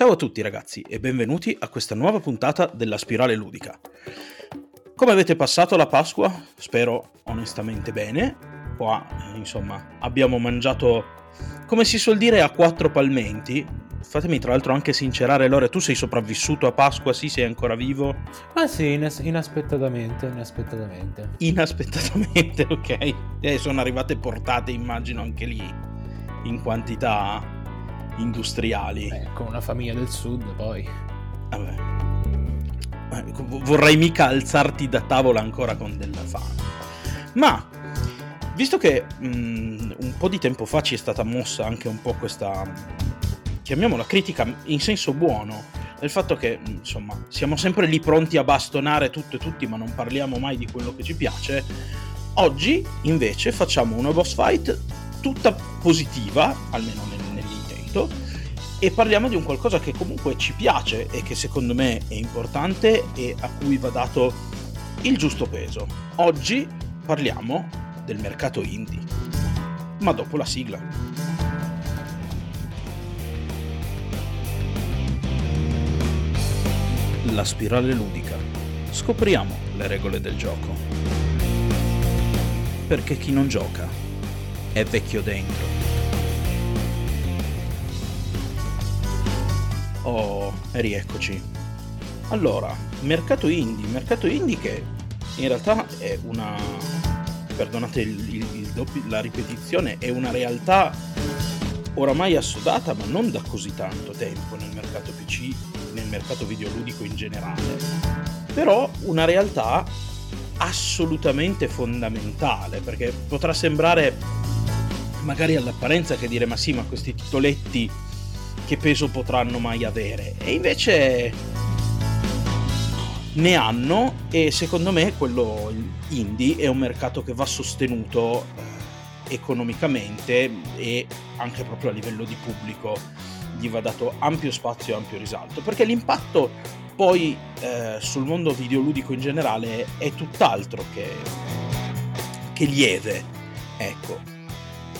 Ciao a tutti ragazzi e benvenuti a questa nuova puntata della Spirale Ludica. Come avete passato la Pasqua? Spero onestamente bene. Qua, insomma, abbiamo mangiato, come si suol dire, a quattro palmenti. Fatemi tra l'altro anche sincerare, Lore, tu sei sopravvissuto a Pasqua, sì, sei ancora vivo? Ah sì, inas- inaspettatamente, inaspettatamente. Inaspettatamente, ok. E sono arrivate portate, immagino, anche lì, in quantità industriali. Eh, con una famiglia del sud poi. Vabbè. Eh, vorrei mica alzarti da tavola ancora con della fame. Ma, visto che mh, mm, un po' di tempo fa ci è stata mossa anche un po' questa, chiamiamola critica in senso buono, del fatto che, mm, insomma, siamo sempre lì pronti a bastonare tutto e tutti, ma non parliamo mai di quello che ci piace, oggi invece facciamo una boss fight tutta positiva, almeno nel tutto e parliamo di un qualcosa che comunque ci piace e che secondo me è importante e a cui va dato il giusto peso. Oggi parliamo del mercato indie, ma dopo la sigla. La spirale ludica. Scopriamo le regole del gioco. Perché chi non gioca è vecchio dentro. Oh, rieccoci. Allora, mercato indie, mercato indie che in realtà è una... perdonate il, il, il doppio, la ripetizione, è una realtà oramai assodata, ma non da così tanto tempo nel mercato PC, nel mercato videoludico in generale. Però una realtà assolutamente fondamentale, perché potrà sembrare magari all'apparenza che dire ma sì, ma questi titoletti che peso potranno mai avere. E invece ne hanno e secondo me quello indie è un mercato che va sostenuto eh, economicamente e anche proprio a livello di pubblico gli va dato ampio spazio e ampio risalto perché l'impatto poi eh, sul mondo videoludico in generale è tutt'altro che, che lieve ecco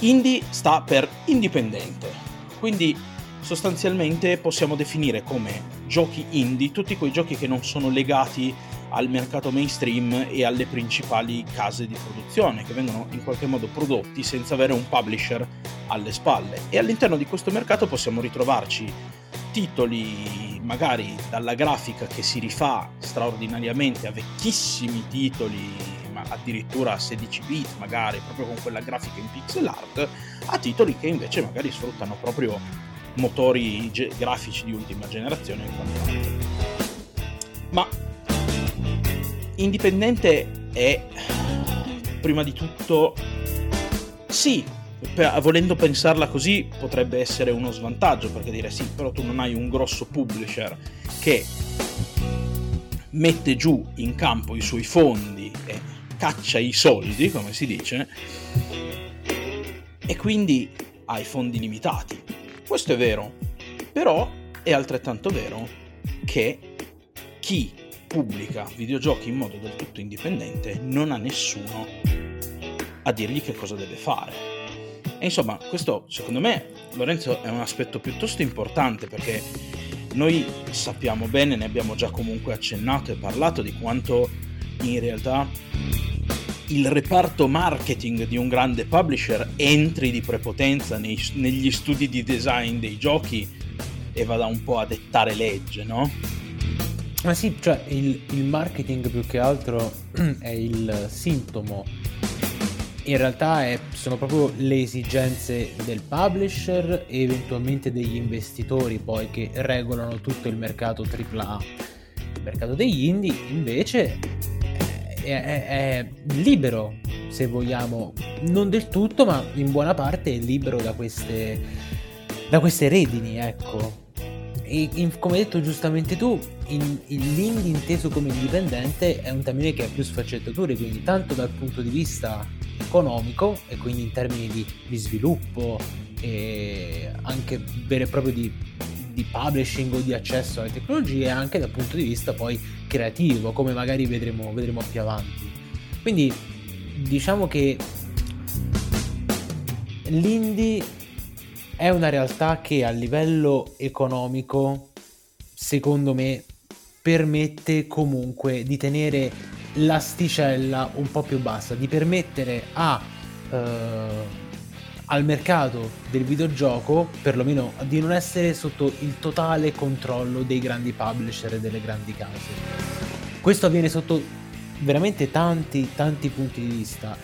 indie sta per indipendente quindi sostanzialmente possiamo definire come giochi indie tutti quei giochi che non sono legati al mercato mainstream e alle principali case di produzione, che vengono in qualche modo prodotti senza avere un publisher alle spalle. E all'interno di questo mercato possiamo ritrovarci titoli magari dalla grafica che si rifà straordinariamente a vecchissimi titoli, ma addirittura a 16 bit magari, proprio con quella grafica in pixel art, a titoli che invece magari sfruttano proprio motori ge- grafici di ultima generazione e quant'altro. Ma indipendente è prima di tutto sì, volendo pensarla così potrebbe essere uno svantaggio perché dire sì, però tu non hai un grosso publisher che mette giù in campo i suoi fondi e caccia i soldi, come si dice, e quindi hai fondi limitati questo è vero, però è altrettanto vero che chi pubblica videogiochi in modo del tutto indipendente non ha nessuno a dirgli che cosa deve fare. E insomma, questo secondo me, Lorenzo, è un aspetto piuttosto importante perché noi sappiamo bene, ne abbiamo già comunque accennato e parlato di quanto in realtà il reparto marketing di un grande publisher entri di prepotenza nei, negli studi di design dei giochi e vada un po' a dettare legge, no? Ma sì, cioè il, il marketing più che altro è il sintomo. In realtà è, sono proprio le esigenze del publisher e eventualmente degli investitori poi che regolano tutto il mercato AAA. Il mercato degli indie invece è, è, libero, se vogliamo, non del tutto, ma in buona parte è libero da queste, da queste redini, ecco. E in, come hai detto giustamente tu, in, il l'indie inteso come indipendente è un termine che ha più sfaccettature, quindi tanto dal punto di vista economico e quindi in termini di, di sviluppo e anche vero e proprio di di publishing o di accesso alle tecnologie anche dal punto di vista poi creativo, come magari vedremo, vedremo più avanti. Quindi diciamo che l'indie è una realtà che a livello economico secondo me, permette comunque di tenere l'asticella un po' più bassa, di permettere a, eh, al mercato del videogioco, perlomeno di non essere sotto il totale controllo dei grandi publisher e delle grandi case. Questo avviene sotto veramente tanti, tanti punti di vista.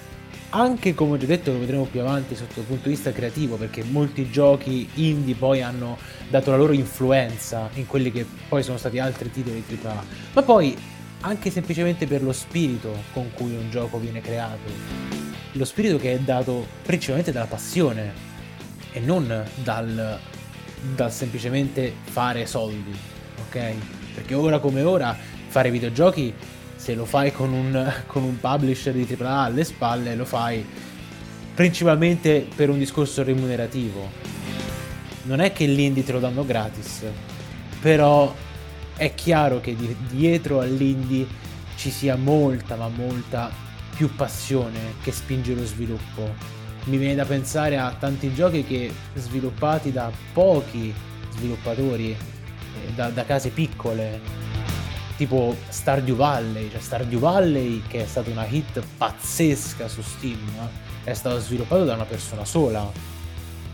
Anche come ho già detto, lo vedremo più avanti sotto il punto di vista creativo, perché molti giochi indie poi hanno dato la loro influenza in quelli che poi sono stati altri titoli AAA. Ma poi anche semplicemente per lo spirito con cui un gioco viene creato. Lo spirito che è dato principalmente dalla passione e non dal, dal semplicemente fare soldi, ok? Perché ora come ora fare videogiochi, se lo fai con un, con un publisher di AAA alle spalle, lo fai principalmente per un discorso remunerativo. Non è che l'indie te lo danno gratis, però è chiaro che di- dietro all'indie ci sia molta, ma molta più passione che spinge lo sviluppo. Mi viene da pensare a tanti giochi che sviluppati da pochi sviluppatori, eh, da, da case piccole, tipo Stardew Valley, cioè Stardew Valley che è stata una hit pazzesca su Steam, è stato sviluppato da una persona sola.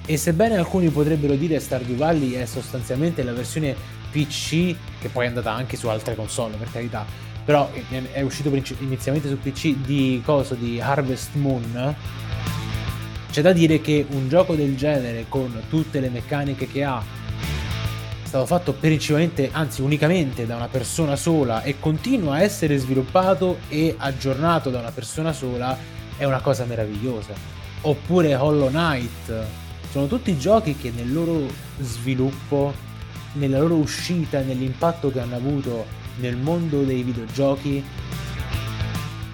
E sebbene alcuni potrebbero dire Stardew Valley è sostanzialmente la versione PC, che poi è andata anche su altre console per carità, però è uscito inizialmente su PC di coso di Harvest Moon. C'è da dire che un gioco del genere con tutte le meccaniche che ha stato fatto principalmente, anzi unicamente da una persona sola e continua a essere sviluppato e aggiornato da una persona sola, è una cosa meravigliosa. Oppure Hollow Knight, sono tutti giochi che nel loro sviluppo, nella loro uscita, nell'impatto che hanno avuto nel mondo dei videogiochi,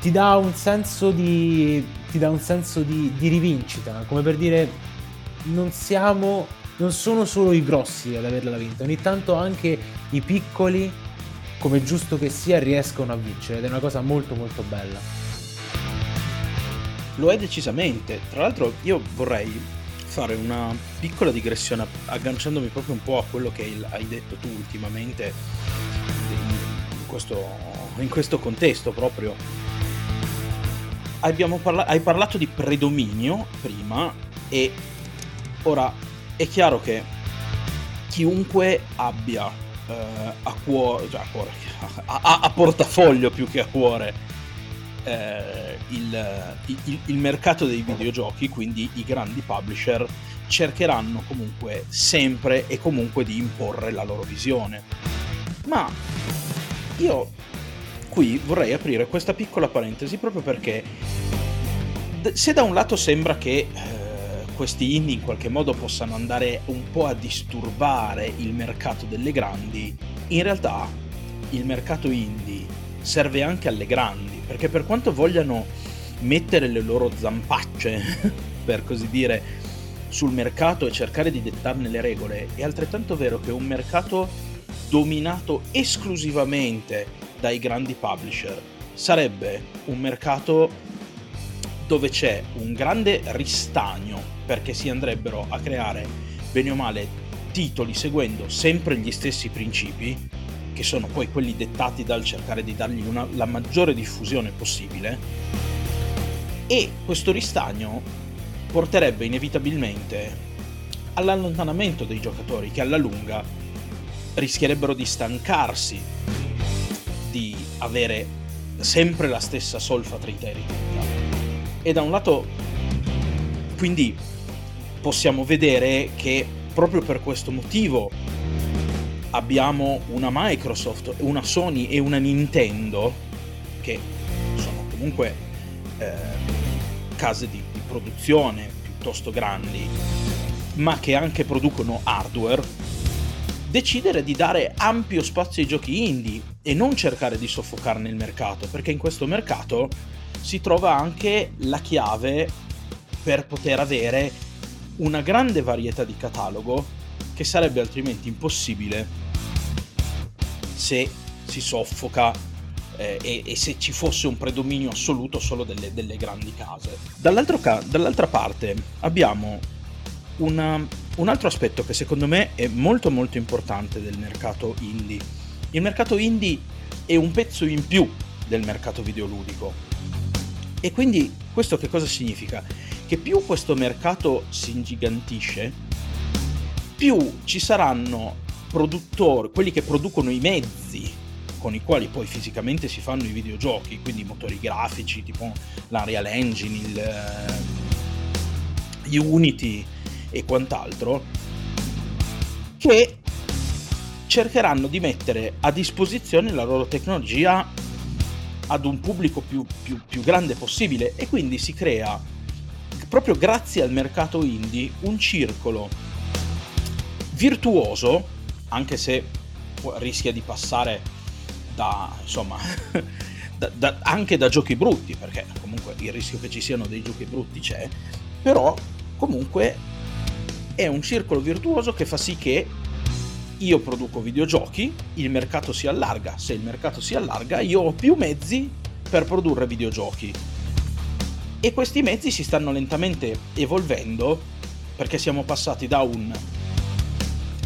ti dà un senso di, un senso di, di rivincita, come per dire non siamo non sono solo i grossi ad averla vinta, ogni tanto anche i piccoli, come giusto che sia, riescono a vincere ed è una cosa molto molto bella. Lo è decisamente. Tra l'altro io vorrei fare una piccola digressione agganciandomi proprio un po' a quello che hai detto tu ultimamente questo, in questo contesto proprio. Parla- hai parlato di predominio prima e ora è chiaro che chiunque abbia eh, a cuore, cioè a, cuore a, a, portafoglio più che a cuore eh, il, il, il mercato dei videogiochi, quindi i grandi publisher, cercheranno comunque sempre e comunque di imporre la loro visione. Ma io qui vorrei aprire questa piccola parentesi proprio perché se da un lato sembra che eh, questi indie in qualche modo possano andare un po' a disturbare il mercato delle grandi, in realtà il mercato indie serve anche alle grandi, perché per quanto vogliano mettere le loro zampacce, per così dire, sul mercato e cercare di dettarne le regole, è altrettanto vero che un mercato dominato esclusivamente dai grandi publisher. Sarebbe un mercato dove c'è un grande ristagno perché si andrebbero a creare bene o male titoli seguendo sempre gli stessi principi, che sono poi quelli dettati dal cercare di dargli una, la maggiore diffusione possibile, e questo ristagno porterebbe inevitabilmente all'allontanamento dei giocatori che alla lunga rischierebbero di stancarsi di avere sempre la stessa solfa triterica. E da un lato, quindi possiamo vedere che proprio per questo motivo abbiamo una Microsoft, una Sony e una Nintendo che sono comunque eh, case di, di produzione piuttosto grandi, ma che anche producono hardware, decidere di dare ampio spazio ai giochi indie e non cercare di soffocarne il mercato, perché in questo mercato si trova anche la chiave per poter avere una grande varietà di catalogo che sarebbe altrimenti impossibile se si soffoca eh, e, e, se ci fosse un predominio assoluto solo delle, delle grandi case. Ca- dall'altra parte abbiamo una, un altro aspetto che secondo me è molto molto importante del mercato indie. Il mercato indie è un pezzo in più del mercato videoludico. E quindi questo che cosa significa? Che più questo mercato si ingigantisce, più ci saranno produttori, quelli che producono i mezzi con i quali poi fisicamente si fanno i videogiochi, quindi motori grafici tipo l'Unreal Engine, il uh, Unity e quant'altro, che cercheranno di mettere a disposizione la loro tecnologia ad un pubblico più, più, più grande possibile. E quindi si crea proprio grazie al mercato indie un circolo virtuoso anche se rischia di passare da insomma da, da, anche da giochi brutti perché comunque il rischio che ci siano dei giochi brutti c'è però comunque è un circolo virtuoso che fa sì che io produco videogiochi, il mercato si allarga, se il mercato si allarga io ho più mezzi per produrre videogiochi. E questi mezzi si stanno lentamente evolvendo perché siamo passati da un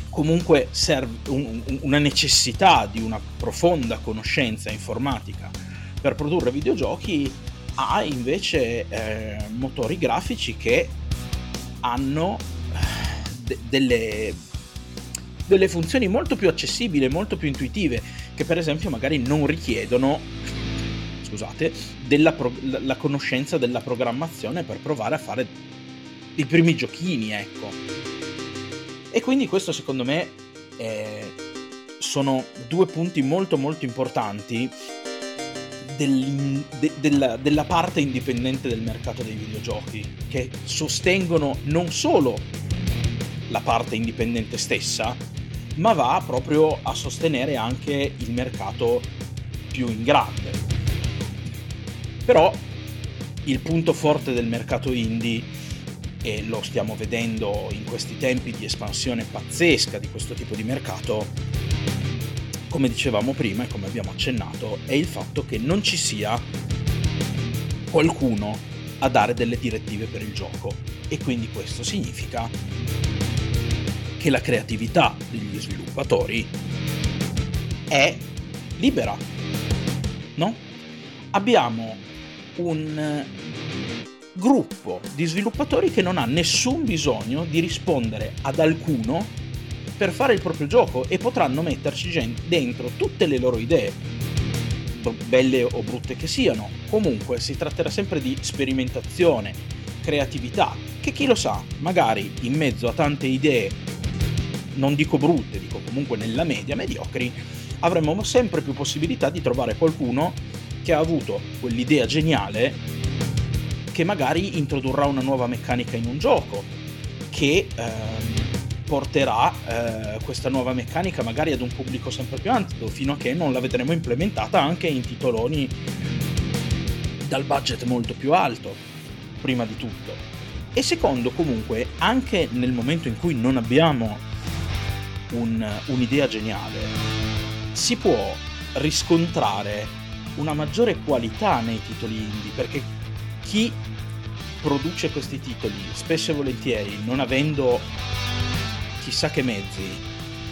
comunque serve un, una necessità di una profonda conoscenza informatica per produrre videogiochi a invece eh, motori grafici che hanno de- delle delle funzioni molto più accessibili, molto più intuitive, che per esempio magari non richiedono scusate, della pro- la conoscenza della programmazione per provare a fare i primi giochini, ecco. E quindi questo secondo me è... sono due punti molto molto importanti de- della, della parte indipendente del mercato dei videogiochi, che sostengono non solo la parte indipendente stessa, ma va proprio a sostenere anche il mercato più in grande. Però il punto forte del mercato indie, e lo stiamo vedendo in questi tempi di espansione pazzesca di questo tipo di mercato, come dicevamo prima e come abbiamo accennato, è il fatto che non ci sia qualcuno a dare delle direttive per il gioco. E quindi questo significa che la creatività degli sviluppatori è libera. No? Abbiamo un gruppo di sviluppatori che non ha nessun bisogno di rispondere ad alcuno per fare il proprio gioco e potranno metterci dentro tutte le loro idee, belle o brutte che siano. Comunque si tratterà sempre di sperimentazione, creatività, che chi lo sa, magari in mezzo a tante idee non dico brutte, dico comunque nella media, mediocri, avremo sempre più possibilità di trovare qualcuno che ha avuto quell'idea geniale che magari introdurrà una nuova meccanica in un gioco, che eh, porterà eh, questa nuova meccanica magari ad un pubblico sempre più ampio, fino a che non la vedremo implementata anche in titoloni dal budget molto più alto, prima di tutto. E secondo, comunque, anche nel momento in cui non abbiamo un, un'idea geniale, si può riscontrare una maggiore qualità nei titoli indie, perché chi produce questi titoli, spesso e volentieri, non avendo chissà che mezzi,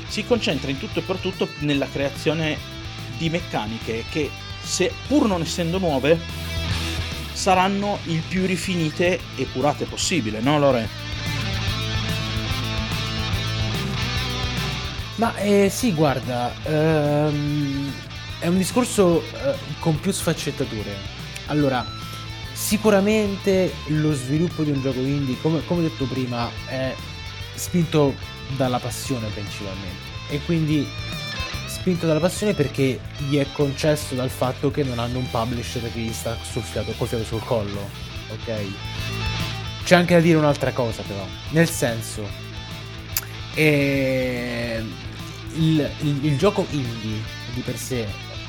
si concentra in tutto e per tutto nella creazione di meccaniche che, se pur non essendo nuove, saranno il più rifinite e curate possibile, no Lore? Ma eh, sì, guarda, ehm, è un discorso eh, con più sfaccettature. Allora, sicuramente lo sviluppo di un gioco indie, come, come detto prima, è spinto dalla passione principalmente. E quindi spinto dalla passione perché gli è concesso dal fatto che non hanno un publisher che gli sta sul fiato, col fiato sul collo. Ok? C'è anche da dire un'altra cosa però, nel senso... Eh, il, il, il gioco indie di per sé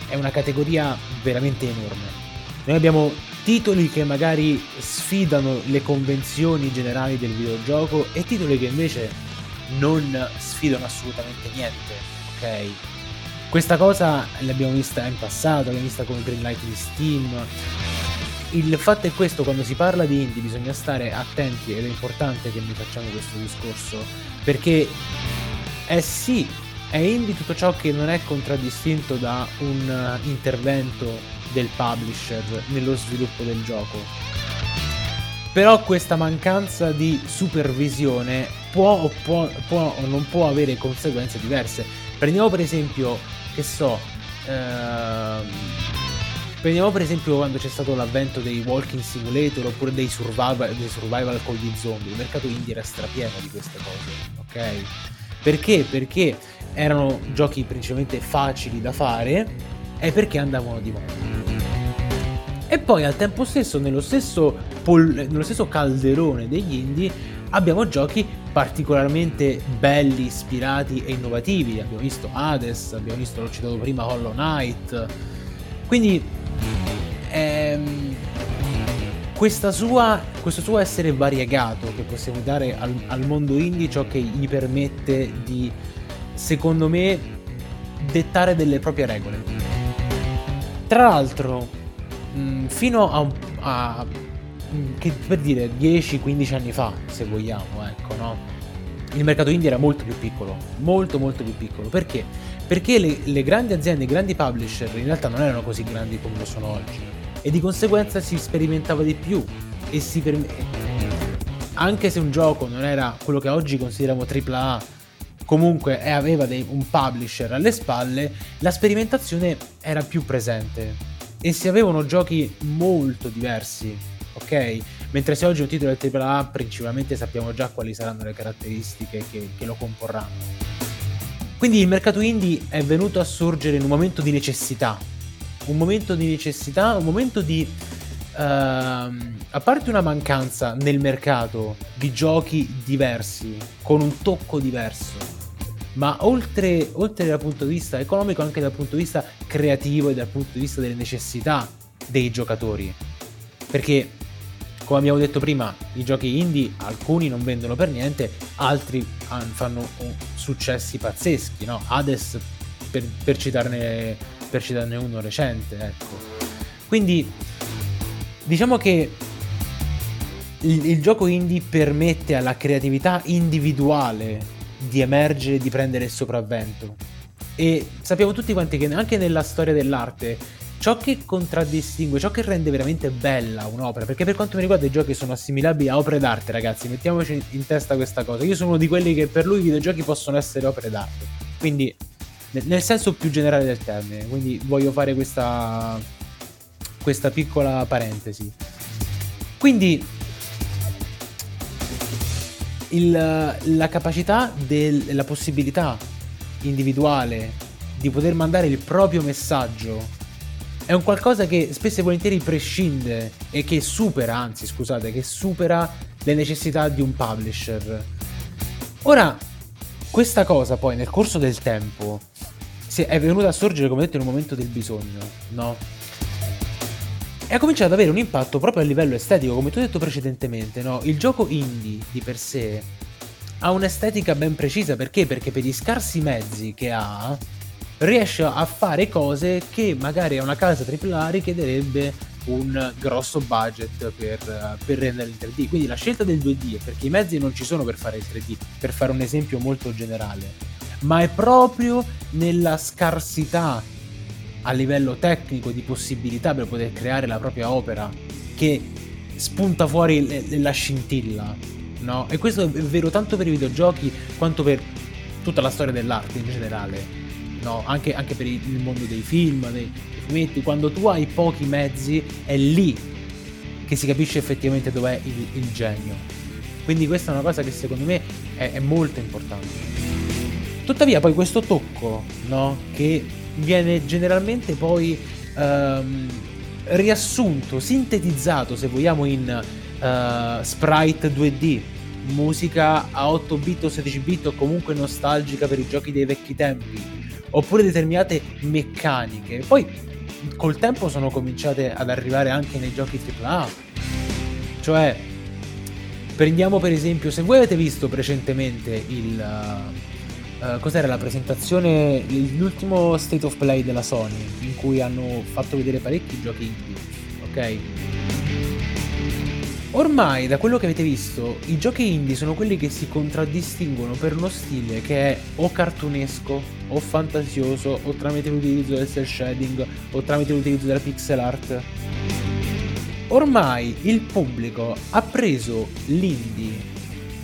è una categoria veramente enorme. Noi abbiamo titoli che magari sfidano le convenzioni generali del videogioco e titoli che invece non sfidano assolutamente niente, ok? Questa cosa l'abbiamo vista in passato, l'abbiamo vista con Greenlight di Steam, il fatto è questo, quando si parla di indie bisogna stare attenti ed è importante che noi facciamo questo discorso, perché è sì, è indie tutto ciò che non è contraddistinto da un intervento del publisher nello sviluppo del gioco. Però questa mancanza di supervisione può o, può, può o non può avere conseguenze diverse. Prendiamo per esempio, che so, ehm, prendiamo per esempio quando c'è stato l'avvento dei walking simulator oppure dei survival, dei survival con gli zombie. Il mercato indie era strapieno di queste cose, ok? Perché? Perché erano giochi principalmente facili da fare e perché andavano di moda. E poi al tempo stesso, nello stesso, pol- nello stesso calderone degli indie, abbiamo giochi particolarmente belli, ispirati e innovativi. Abbiamo visto Hades, abbiamo visto, l'ho citato prima, Hollow Knight. Quindi ehm, sua, questo suo essere variegato che possiamo dare al, al mondo indie, ciò che gli permette di, secondo me, dettare delle proprie regole. Tra l'altro, Mm, fino a, a mm, che per dire 10-15 anni fa, se vogliamo, ecco, no? Il mercato indie era molto più piccolo, molto molto più piccolo. Perché? Perché le, le grandi aziende, i grandi publisher in realtà non erano così grandi come lo sono oggi e di conseguenza si sperimentava di più e si per... anche se un gioco non era quello che oggi consideriamo AAA comunque aveva dei, un publisher alle spalle la sperimentazione era più presente e si avevano giochi molto diversi, ok? Mentre se oggi un titolo è AAA principalmente sappiamo già quali saranno le caratteristiche che, che lo comporranno. Quindi il mercato indie è venuto a sorgere in un momento di necessità, un momento di necessità, un momento di... Uh, a parte una mancanza nel mercato di giochi diversi, con un tocco diverso, ma oltre, oltre dal punto di vista economico anche dal punto di vista creativo e dal punto di vista delle necessità dei giocatori. Perché, come abbiamo detto prima, i giochi indie alcuni non vendono per niente, altri fanno successi pazzeschi, no? Hades per, per, citarne, per citarne uno recente, ecco. Quindi, diciamo che il, il gioco indie permette alla creatività individuale di emergere, di prendere il sopravvento. E sappiamo tutti quanti che anche nella storia dell'arte ciò che contraddistingue, ciò che rende veramente bella un'opera, perché per quanto mi riguarda i giochi sono assimilabili a opere d'arte, ragazzi, mettiamoci in testa questa cosa. Io sono uno di quelli che per lui i videogiochi possono essere opere d'arte. Quindi nel senso più generale del termine, quindi voglio fare questa questa piccola parentesi. Quindi il, la capacità, del, la possibilità individuale di poter mandare il proprio messaggio è un qualcosa che spesso e volentieri prescinde e che supera, anzi scusate, che supera le necessità di un publisher. Ora, questa cosa poi nel corso del tempo è venuta a sorgere, come detto, in un momento del bisogno, no? E ha cominciato ad avere un impatto proprio a livello estetico, come tu hai detto precedentemente, no? Il gioco indie di per sé ha un'estetica ben precisa, perché? Perché per gli scarsi mezzi che ha riesce a fare cose che magari a una casa AAA richiederebbe un grosso budget per, per rendere il 3D. Quindi la scelta del 2D è perché i mezzi non ci sono per fare il 3D, per fare un esempio molto generale, ma è proprio nella scarsità a livello tecnico di possibilità per poter creare la propria opera che spunta fuori le, la scintilla, no? E questo è vero tanto per i videogiochi quanto per tutta la storia dell'arte in generale, no? Anche, anche per il mondo dei film, dei, dei fumetti, quando tu hai pochi mezzi è lì che si capisce effettivamente dov'è il, il genio. Quindi questa è una cosa che secondo me è, è molto importante. Tuttavia poi questo tocco, no? Che viene generalmente poi ehm, riassunto, sintetizzato se vogliamo in uh, sprite 2D, musica a 8 bit o 16 bit o comunque nostalgica per i giochi dei vecchi tempi, oppure determinate meccaniche. Poi col tempo sono cominciate ad arrivare anche nei giochi AAA. Cioè, prendiamo per esempio, se voi avete visto recentemente il... Uh, Uh, cos'era la presentazione, l'ultimo State of Play della Sony, in cui hanno fatto vedere parecchi giochi indie, ok? Ormai, da quello che avete visto, i giochi indie sono quelli che si contraddistinguono per uno stile che è o cartunesco, o fantasioso, o tramite l'utilizzo del cel shading, o tramite l'utilizzo della pixel art. Ormai il pubblico ha preso l'indie,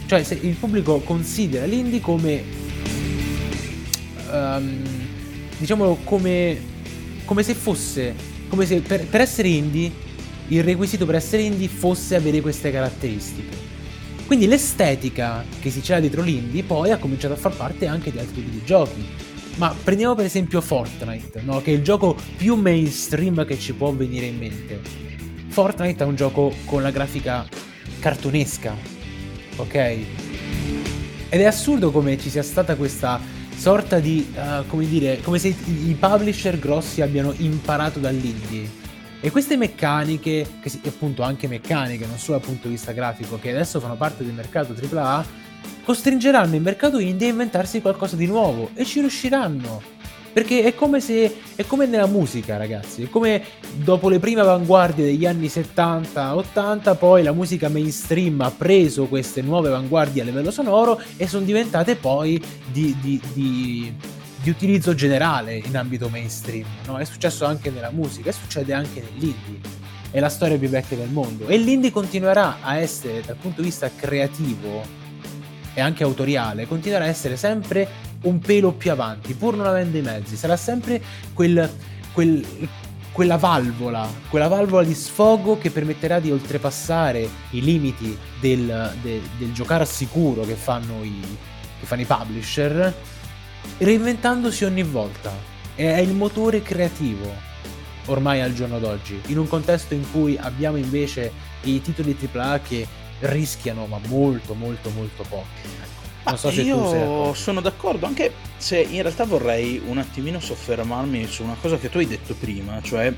cioè il pubblico considera l'indie come, um, diciamolo come, come se fosse, come se per, per essere indie il requisito per essere indie fosse avere queste caratteristiche. Quindi l'estetica che si c'era dietro l'indie poi ha cominciato a far parte anche di altri videogiochi. Ma prendiamo per esempio Fortnite, no? che è il gioco più mainstream che ci può venire in mente. Fortnite è un gioco con la grafica cartunesca, ok? Ed è assurdo come ci sia stata questa sorta di, uh, come dire, come se i publisher grossi abbiano imparato dall'indie e queste meccaniche, che si, appunto anche meccaniche, non solo dal punto di vista grafico, che adesso fanno parte del mercato AAA, costringeranno il mercato indie a inventarsi qualcosa di nuovo e ci riusciranno. Perché è come se. è come nella musica, ragazzi. È come dopo le prime avanguardie degli anni 70-80, poi la musica mainstream ha preso queste nuove avanguardie a livello sonoro e sono diventate poi di, di, di di utilizzo generale in ambito mainstream. No? È successo anche nella musica e succede anche nell'indie. È la storia più vecchia del mondo. E l'indie continuerà a essere, dal punto di vista creativo e anche autoriale, continuerà a essere sempre un pelo più avanti, pur non avendo i mezzi. Sarà sempre quel, quel, quella valvola, quella valvola di sfogo che permetterà di oltrepassare i limiti del, del, del giocare a sicuro che fanno i, che fanno i publisher reinventandosi ogni volta. È il motore creativo ormai al giorno d'oggi, in un contesto in cui abbiamo invece i titoli AAA che rischiano ma molto molto molto poco. Non so se io sei sono d'accordo, anche se in realtà vorrei un attimino soffermarmi su una cosa che tu hai detto prima, cioè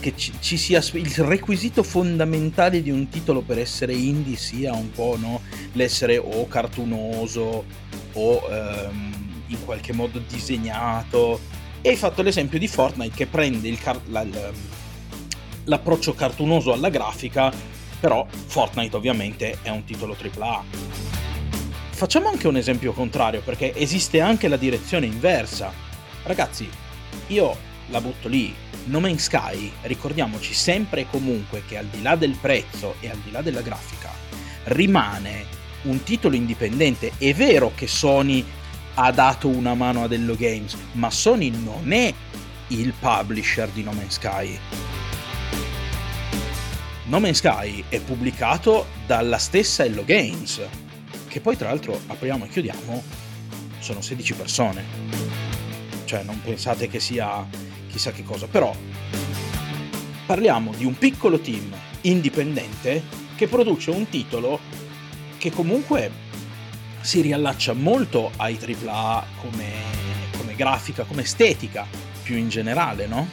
che ci, ci, sia il requisito fondamentale di un titolo per essere indie sia un po' no? l'essere o cartunoso o ehm, in qualche modo disegnato. E hai fatto l'esempio di Fortnite che prende car- la, l'approccio cartunoso alla grafica, però Fortnite ovviamente è un titolo AAA. Facciamo anche un esempio contrario, perché esiste anche la direzione inversa. Ragazzi, io la butto lì. No Man's Sky, ricordiamoci sempre e comunque che al di là del prezzo e al di là della grafica, rimane un titolo indipendente. È vero che Sony ha dato una mano a Hello Games, ma Sony non è il publisher di No Man's Sky. No Man's Sky è pubblicato dalla stessa Hello Games, che poi tra l'altro apriamo e chiudiamo, sono 16 persone. Cioè non pensate che sia chissà che cosa, però parliamo di un piccolo team indipendente che produce un titolo che comunque si riallaccia molto ai AAA come, come grafica, come estetica più in generale, no?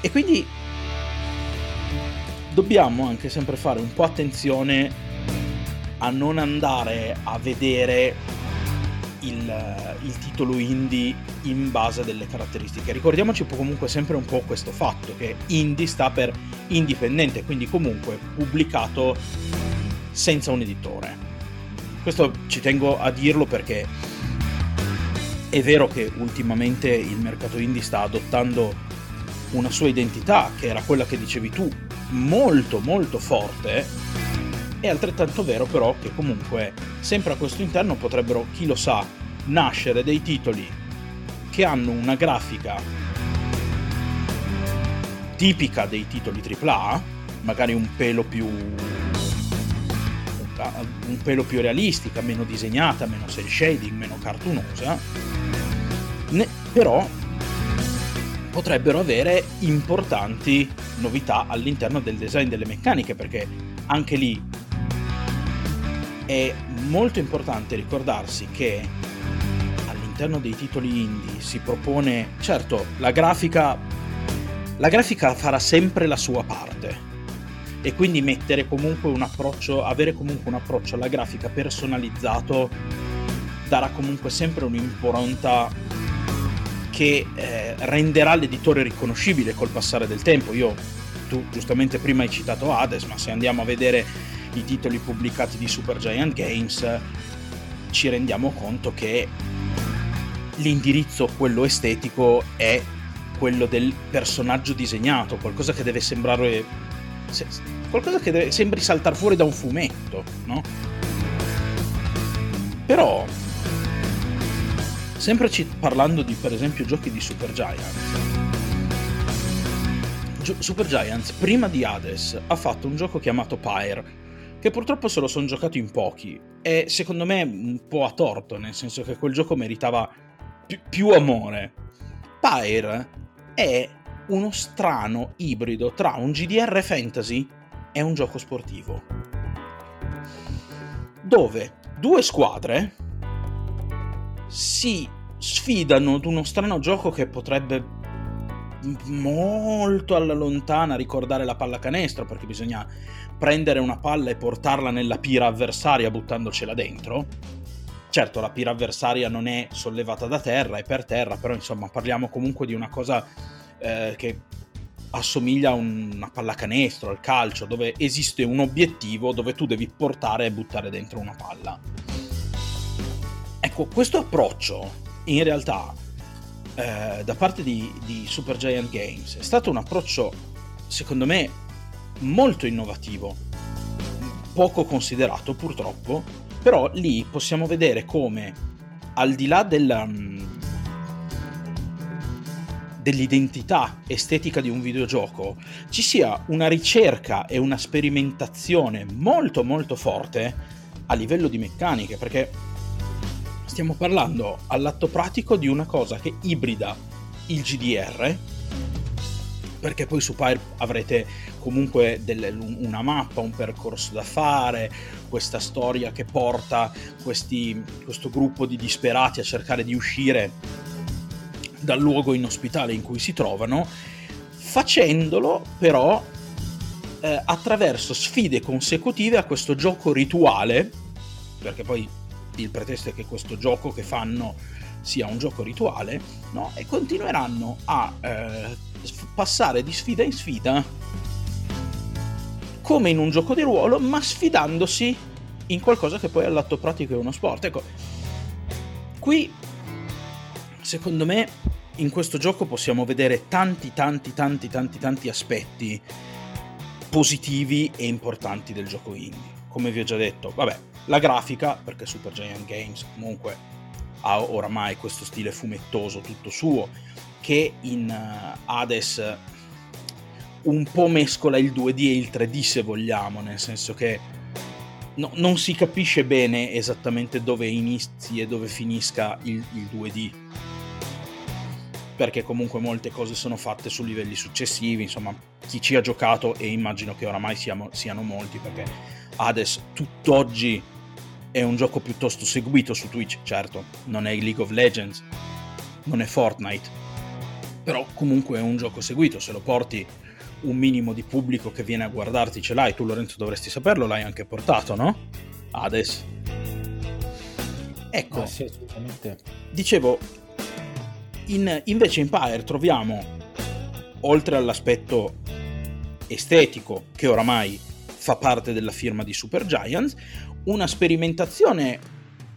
E quindi dobbiamo anche sempre fare un po' attenzione a non andare a vedere il, il, titolo indie in base a delle caratteristiche. Ricordiamoci comunque sempre un po' questo fatto che indie sta per indipendente, quindi comunque pubblicato senza un editore. Questo ci tengo a dirlo perché è vero che ultimamente il mercato indie sta adottando una sua identità, che era quella che dicevi tu, molto molto forte. È altrettanto vero però che comunque sempre a questo interno potrebbero, chi lo sa, nascere dei titoli che hanno una grafica tipica dei titoli AAA, magari un pelo più un pelo più realistica, meno disegnata, meno cel shading, meno cartunosa, ne, però potrebbero avere importanti novità all'interno del design delle meccaniche, perché anche lì è molto importante ricordarsi che all'interno dei titoli indie si propone, certo, la grafica la grafica farà sempre la sua parte, e quindi mettere comunque un approccio, avere comunque un approccio alla grafica personalizzato darà comunque sempre un'impronta che eh, renderà l'editore riconoscibile col passare del tempo. Io tu giustamente prima hai citato Hades, ma se andiamo a vedere i titoli pubblicati di Super Giant Games ci rendiamo conto che l'indirizzo, quello estetico, è quello del personaggio disegnato, qualcosa che deve sembrare... qualcosa che deve, sembri saltare fuori da un fumetto, no? Però, sempre ci, parlando di per esempio giochi di Super Giant, Super Giants, prima di Hades, ha fatto un gioco chiamato Pyre, che purtroppo se lo sono giocato in pochi, e secondo me un po' a torto, nel senso che quel gioco meritava più, più amore. Pyre è uno strano ibrido tra un GDR fantasy e un gioco sportivo. Dove due squadre si sfidano ad uno strano gioco che potrebbe molto alla lontana ricordare la pallacanestro perché bisogna prendere una palla e portarla nella pira avversaria buttandocela dentro. Certo, la pira avversaria non è sollevata da terra, è per terra, però insomma parliamo comunque di una cosa eh, che assomiglia a una pallacanestro, al calcio, dove esiste un obiettivo dove tu devi portare e buttare dentro una palla. Ecco, questo approccio in realtà eh, da parte di, di Supergiant Games. È stato un approccio, secondo me, molto innovativo, poco considerato purtroppo, però lì possiamo vedere come al di là della, mm, dell'identità estetica di un videogioco ci sia una ricerca e una sperimentazione molto molto forte a livello di meccaniche perché stiamo parlando all'atto pratico di una cosa che ibrida il GDR, perché poi su Pyre avrete comunque delle, una mappa, un percorso da fare, questa storia che porta questi, questo gruppo di disperati a cercare di uscire dal luogo inospitale in cui si trovano, facendolo però eh, attraverso sfide consecutive a questo gioco rituale, perché poi il pretesto è che questo gioco che fanno sia un gioco rituale, no? e continueranno a eh, passare di sfida in sfida come in un gioco di ruolo, ma sfidandosi in qualcosa che poi all'atto pratico è uno sport. Ecco, qui secondo me in questo gioco possiamo vedere tanti tanti tanti tanti tanti aspetti positivi e importanti del gioco indie. Come vi ho già detto, vabbè, la grafica, perché Super Giant Games comunque ha oramai questo stile fumettoso tutto suo, che in uh, Hades un po' mescola il 2D e il 3D se vogliamo, nel senso che no, non si capisce bene esattamente dove inizi e dove finisca il, il 2D perché comunque molte cose sono fatte su livelli successivi, insomma chi ci ha giocato e immagino che oramai siamo, siano molti perché Hades tutt'oggi è un gioco piuttosto seguito su Twitch, certo, non è League of Legends, non è Fortnite, però comunque è un gioco seguito, se lo porti un minimo di pubblico che viene a guardarti ce l'hai, tu Lorenzo dovresti saperlo, l'hai anche portato, no? Hades. Ecco, ah, sì, dicevo, in, invece in Pyre troviamo, oltre all'aspetto estetico, che oramai fa parte della firma di Super Giants, una sperimentazione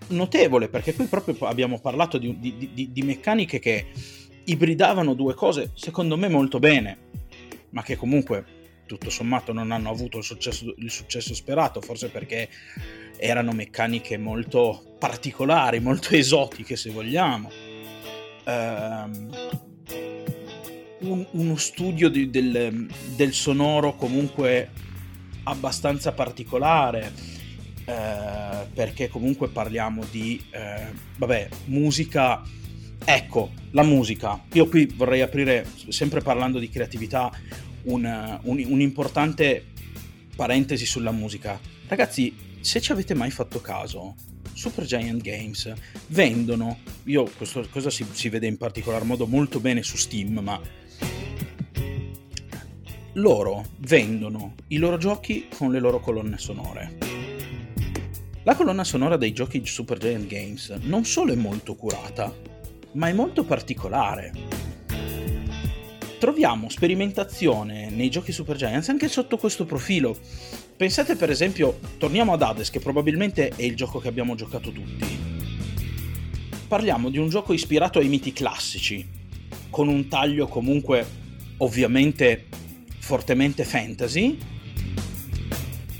notevole, perché qui proprio abbiamo parlato di, di, di, di meccaniche che ibridavano due cose, secondo me molto bene, ma che comunque tutto sommato non hanno avuto il successo, il successo, sperato, forse perché erano meccaniche molto particolari, molto esotiche se vogliamo. Um, un, uno studio di, del, del, sonoro comunque abbastanza particolare eh, perché comunque parliamo di eh, vabbè musica. Ecco la musica. Io qui vorrei aprire sempre parlando di creatività un, un, un'importante parentesi sulla musica. Ragazzi se ci avete mai fatto caso Super Giant Games vendono io questo cosa si, si vede in particolar modo molto bene su Steam ma loro vendono i loro giochi con le loro colonne sonore. La colonna sonora dei giochi Super Giant Games non solo è molto curata, ma è molto particolare. troviamo sperimentazione nei giochi Super Giants anche sotto questo profilo. Pensate per esempio, torniamo ad Hades, che probabilmente è il gioco che abbiamo giocato tutti. Parliamo di un gioco ispirato ai miti classici, con un taglio comunque ovviamente fortemente fantasy,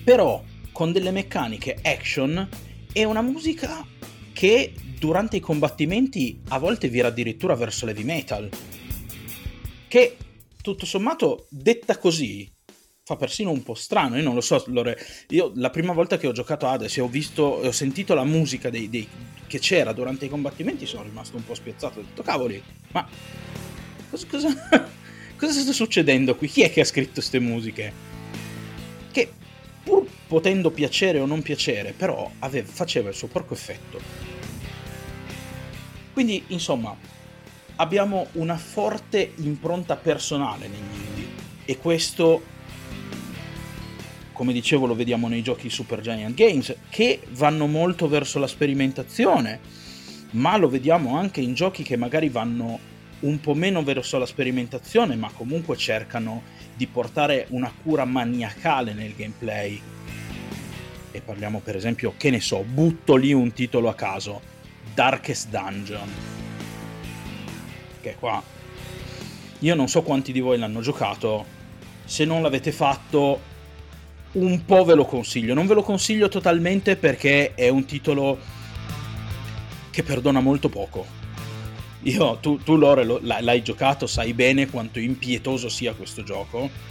però con delle meccaniche action e una musica che durante i combattimenti a volte vira addirittura verso l'heavy metal. Che tutto sommato, detta così, fa persino un po' strano. Io non lo so, Lore. Io la prima volta che ho giocato Hades e ho visto, ho sentito la musica dei, dei, che c'era durante i combattimenti, sono rimasto un po' spiazzato. Ho detto, cavoli, ma cosa, cosa, cosa sta succedendo qui? Chi è che ha scritto queste musiche? Pur potendo piacere o non piacere, però aveva, faceva il suo porco effetto. Quindi, insomma, abbiamo una forte impronta personale negli indie e questo, come dicevo, lo vediamo nei giochi Super Giant Games, che vanno molto verso la sperimentazione, ma lo vediamo anche in giochi che magari vanno un po' meno verso la sperimentazione, ma comunque cercano di portare una cura maniacale nel gameplay. E parliamo per esempio, che ne so, butto lì un titolo a caso, Darkest Dungeon, che qua. Io non so quanti di voi l'hanno giocato, se non l'avete fatto un po' ve lo consiglio, non ve lo consiglio totalmente perché è un titolo che perdona molto poco. Io, tu, tu Lore, lo, l'hai giocato, sai bene quanto impietoso sia questo gioco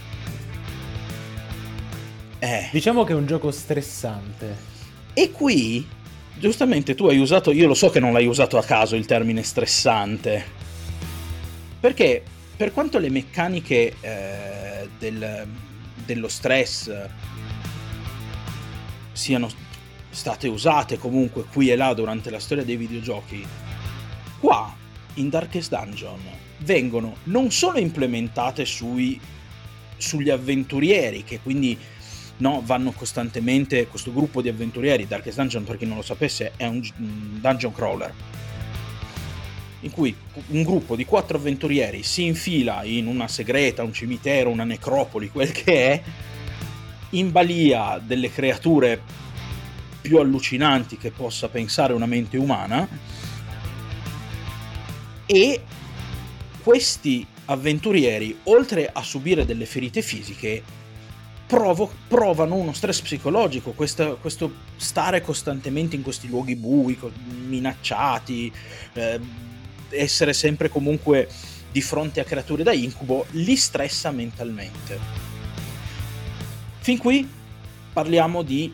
eh. Diciamo che è un gioco stressante. E qui, giustamente tu hai usato, io lo so che non l'hai usato a caso il termine stressante, perché per quanto le meccaniche eh, del, dello stress siano state usate comunque qui e là durante la storia dei videogiochi, qua in Darkest Dungeon vengono non solo implementate sui, sugli avventurieri, che quindi no, vanno costantemente, questo gruppo di avventurieri, Darkest Dungeon per chi non lo sapesse è un dungeon crawler, in cui un gruppo di quattro avventurieri si infila in una segreta, un cimitero, una necropoli, quel che è, in balia delle creature più allucinanti che possa pensare una mente umana e questi avventurieri, oltre a subire delle ferite fisiche, provo, provano uno stress psicologico, questo, questo, stare costantemente in questi luoghi bui, minacciati, eh, essere sempre comunque di fronte a creature da incubo, li stressa mentalmente. Fin qui parliamo di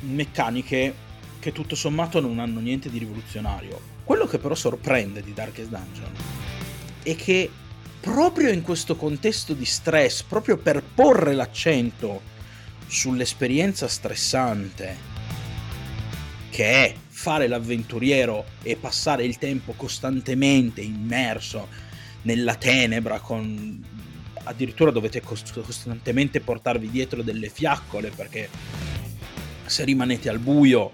meccaniche che tutto sommato non hanno niente di rivoluzionario. Quello che però sorprende di Darkest Dungeon è che proprio in questo contesto di stress, proprio per porre l'accento sull'esperienza stressante che è fare l'avventuriero e passare il tempo costantemente immerso nella tenebra con addirittura dovete costantemente portarvi dietro delle fiaccole perché se rimanete al buio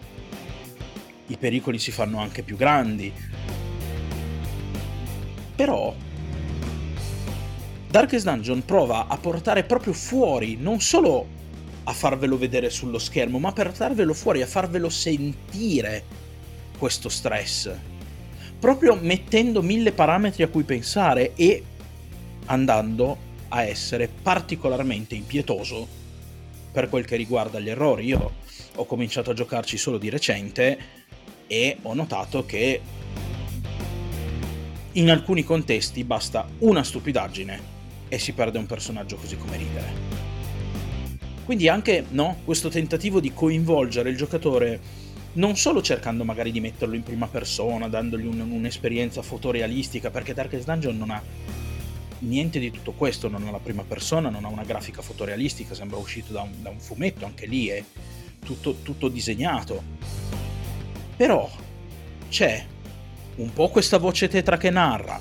i pericoli si fanno anche più grandi però Darkest Dungeon prova a portare proprio fuori, non solo a farvelo vedere sullo schermo, ma per portarvelo fuori, a farvelo sentire questo stress. Proprio mettendo mille parametri a cui pensare e andando a essere particolarmente impietoso per quel che riguarda gli errori. Io ho cominciato a giocarci solo di recente e ho notato che in alcuni contesti basta una stupidaggine e si perde un personaggio così come ridere. Quindi anche no, questo tentativo di coinvolgere il giocatore non solo cercando magari di metterlo in prima persona, dandogli un, un'esperienza fotorealistica, perché Darkest Dungeon non ha niente di tutto questo, non ha la prima persona, non ha una grafica fotorealistica, sembra uscito da un, da un fumetto, anche lì è tutto, tutto disegnato. Però c'è un po' questa voce tetra che narra,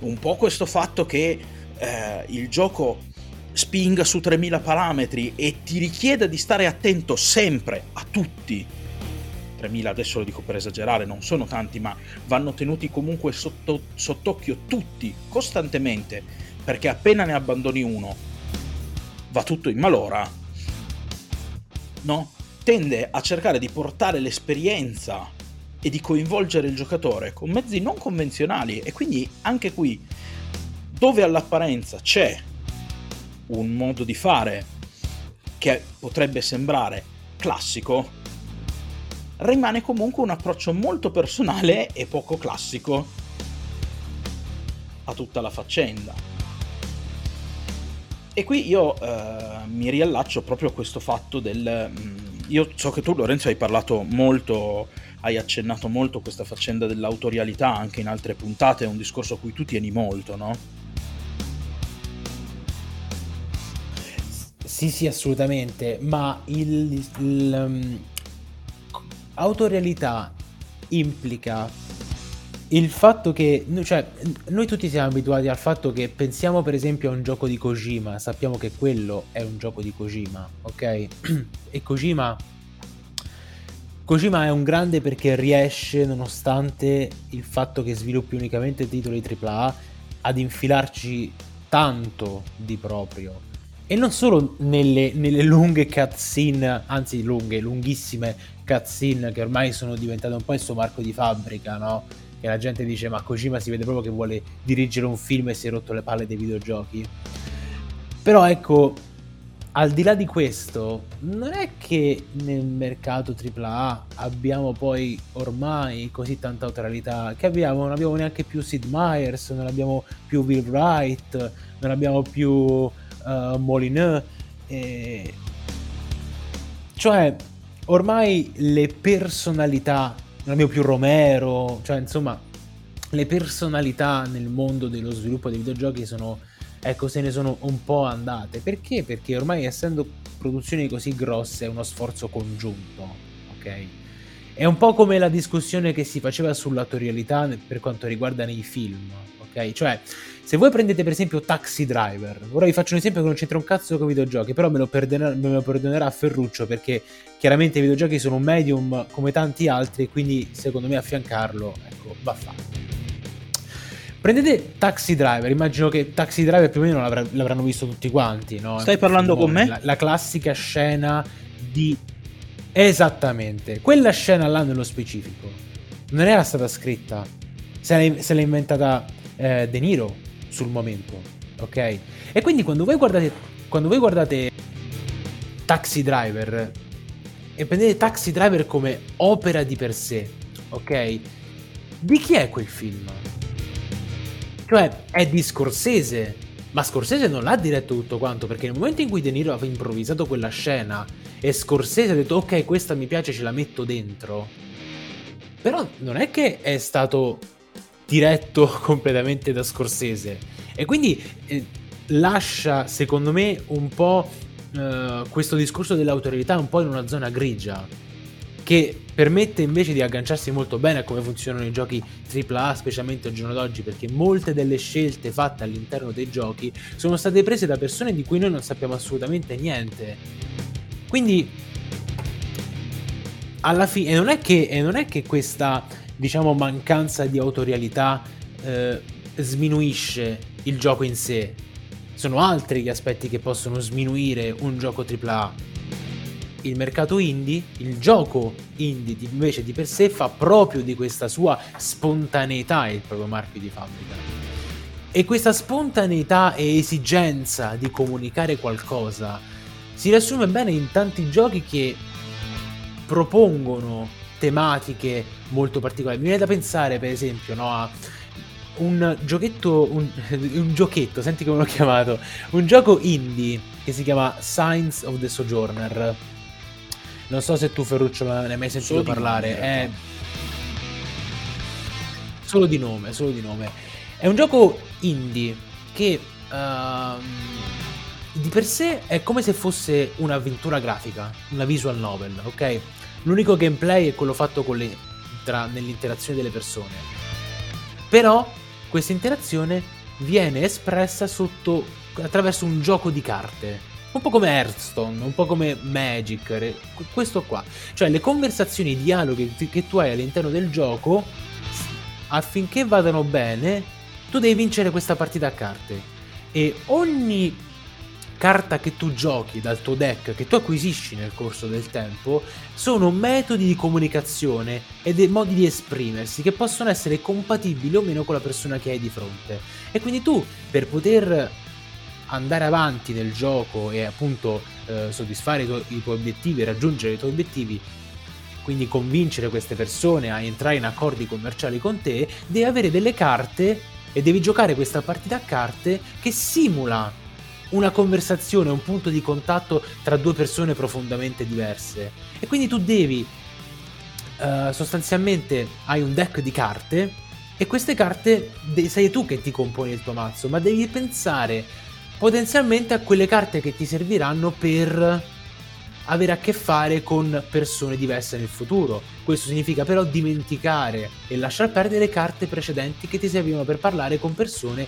un po' questo fatto che eh, il gioco spinga su 3000 parametri e ti richieda di stare attento sempre a tutti. 3000 adesso lo dico per esagerare, non sono tanti, ma vanno tenuti comunque sotto, sott'occhio tutti, costantemente, perché appena ne abbandoni uno va tutto in malora, no? Tende a cercare di portare l'esperienza e di coinvolgere il giocatore con mezzi non convenzionali e quindi anche qui dove all'apparenza c'è un modo di fare che potrebbe sembrare classico, rimane comunque un approccio molto personale e poco classico a tutta la faccenda. E qui io eh, mi riallaccio proprio a questo fatto del... Mh, mm, io so che tu Lorenzo hai parlato molto, hai accennato molto questa faccenda dell'autorialità anche in altre puntate, è un discorso a cui tu tieni molto, no? Sì, sì, assolutamente, ma il, il um, implica il fatto che, cioè, noi tutti siamo abituati al fatto che pensiamo per esempio a un gioco di Kojima, sappiamo che quello è un gioco di Kojima, ok? E Kojima Kojima è un grande perché riesce, nonostante il fatto che sviluppi unicamente titoli AAA, ad infilarci tanto di proprio. E non solo nelle, nelle lunghe cutscene, anzi lunghe, lunghissime cutscene che ormai sono diventate un po' il suo marco di fabbrica, no? Che la gente dice ma Kojima si vede proprio che vuole dirigere un film e si è rotto le palle dei videogiochi. Però ecco, al di là di questo, non è che nel mercato AAA abbiamo poi ormai così tanta autorialità che abbiamo, non abbiamo neanche più Sid Meier's, non abbiamo più Will Wright, non abbiamo più uh, Molineux. E... Cioè, ormai le personalità, non abbiamo più Romero, cioè insomma, le personalità nel mondo dello sviluppo dei videogiochi sono, ecco, se ne sono un po' andate. Perché? Perché ormai essendo produzioni così grosse è uno sforzo congiunto, ok? È un po' come la discussione che si faceva sull'attorialità per quanto riguarda nei film, ok? Cioè, se voi prendete per esempio Taxi Driver, ora vi faccio un esempio che non c'entra un cazzo con i videogiochi, però me lo, perdonerà, me lo perdonerà Ferruccio perché chiaramente i videogiochi sono un medium come tanti altri, quindi secondo me affiancarlo, ecco, va fatto. Prendete Taxi Driver, immagino che Taxi Driver più o meno l'avr- l'avranno visto tutti quanti, no? Stai parlando con me? La, la classica scena di... Esattamente, quella scena là nello specifico non era stata scritta, se l'ha, se l'ha inventata eh, De Niro sul momento, ok? E quindi quando voi guardate, quando voi guardate Taxi Driver e prendete Taxi Driver come opera di per sé, ok? Di chi è quel film? Cioè, è di Scorsese, ma Scorsese non l'ha diretto tutto quanto, perché nel momento in cui De Niro aveva improvvisato quella scena e Scorsese ha detto ok, questa mi piace, ce la metto dentro. Però non è che è stato diretto completamente da Scorsese. E quindi eh, lascia, secondo me, un po' eh, questo discorso dell'autorità un po' in una zona grigia. Che permette invece di agganciarsi molto bene a come funzionano i giochi AAA, specialmente al giorno d'oggi, perché molte delle scelte fatte all'interno dei giochi sono state prese da persone di cui noi non sappiamo assolutamente niente. Quindi, alla fine, e non è che, non è che questa diciamo, mancanza di autorialità eh, sminuisce il gioco in sé. Sono altri gli aspetti che possono sminuire un gioco AAA. Il mercato indie, il gioco indie invece di per sé fa proprio di questa sua spontaneità il proprio marchio di fabbrica. E questa spontaneità e esigenza di comunicare qualcosa si riassume bene in tanti giochi che propongono tematiche molto particolari. Mi viene da pensare, per esempio, no, a un giochetto, un, un, giochetto, senti come l'ho chiamato, un gioco indie che si chiama Signs of the Sojourner. Non so se tu Ferruccio ne hai mai sentito solo parlare. È... Solo di nome, solo di nome. È un gioco indie che uh, di per sé è come se fosse un'avventura grafica, una visual novel, ok? L'unico gameplay è quello fatto le, tra, nell'interazione delle persone. Però questa interazione viene espressa sotto, attraverso un gioco di carte. Un po' come Hearthstone, un po' come Magic, questo qua. Cioè le conversazioni, i dialoghi che tu hai all'interno del gioco, affinché vadano bene, tu devi vincere questa partita a carte. e ogni carta che tu giochi dal tuo deck, che tu acquisisci nel corso del tempo, sono metodi di comunicazione e dei modi di esprimersi che possono essere compatibili o meno con la persona che hai di fronte. E quindi tu, per poter andare avanti nel gioco e appunto eh, soddisfare i, tu- i tuoi obiettivi, raggiungere i tuoi obiettivi, quindi convincere queste persone a entrare in accordi commerciali con te, devi avere delle carte e devi giocare questa partita a carte che simula una conversazione, un punto di contatto tra due persone profondamente diverse. E quindi tu devi, uh, sostanzialmente, hai un deck di carte e queste carte de- sei tu che ti componi il tuo mazzo, ma devi pensare potenzialmente a quelle carte che ti serviranno per avere a che fare con persone diverse nel futuro. Questo significa però dimenticare e lasciar perdere carte precedenti che ti servivano per parlare con persone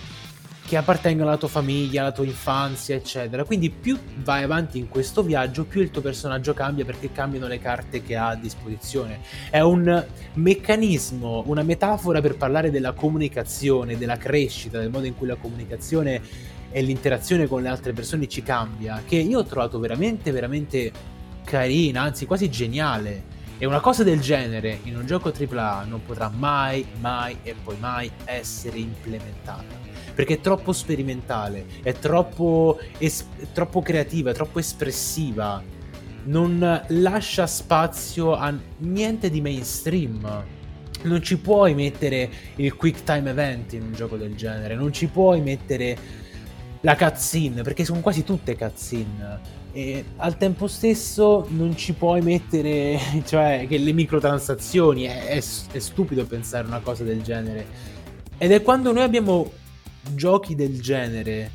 che appartengono alla tua famiglia, alla tua infanzia, eccetera. Quindi più vai avanti in questo viaggio, più il tuo personaggio cambia perché cambiano le carte che ha a disposizione. È un meccanismo, una metafora per parlare della comunicazione, della crescita, del modo in cui la comunicazione e l'interazione con le altre persone ci cambia, che io ho trovato veramente, veramente carina, anzi quasi geniale. E una cosa del genere in un gioco AAA non potrà mai, mai e poi mai essere implementata perché è troppo sperimentale, è troppo, es- troppo creativa, è troppo espressiva, non lascia spazio a niente di mainstream. Non ci puoi mettere il quick time event in un gioco del genere, non ci puoi mettere la cutscene, perché sono quasi tutte cutscene. E al tempo stesso non ci puoi mettere, cioè, che le microtransazioni, è, è, è stupido pensare una cosa del genere. Ed è quando noi abbiamo giochi del genere,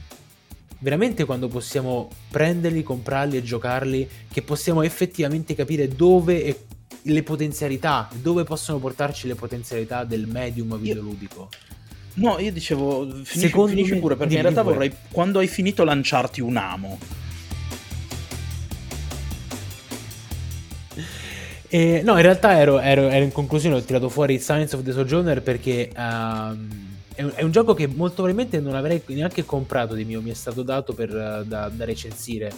veramente quando possiamo prenderli, comprarli e giocarli, che possiamo effettivamente capire dove e le potenzialità, dove possono portarci le potenzialità del medium videoludico. No, io dicevo, finisci, Secondo finisci pure, perché in realtà vorrei, quando hai finito, lanciarti un amo. Eh, no, in realtà ero, ero, ero, in conclusione, ho tirato fuori Science of the Sojourner perché... Um, è un, è un, gioco che molto probabilmente non avrei neanche comprato di mio, mi è stato dato per, da, da recensire.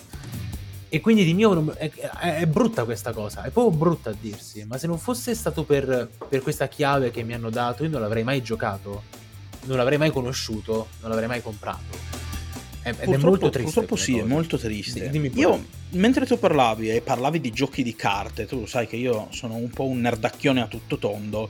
E quindi di mio è, è, brutta questa cosa, è proprio brutta a dirsi, ma se non fosse stato per, per, questa chiave che mi hanno dato, io non l'avrei mai giocato, non l'avrei mai conosciuto, non l'avrei mai comprato. Ed è molto triste. Purtroppo sì, cosa. è molto triste. io, mentre tu parlavi e parlavi di giochi di carte, tu sai che io sono un po' un nerdacchione a tutto tondo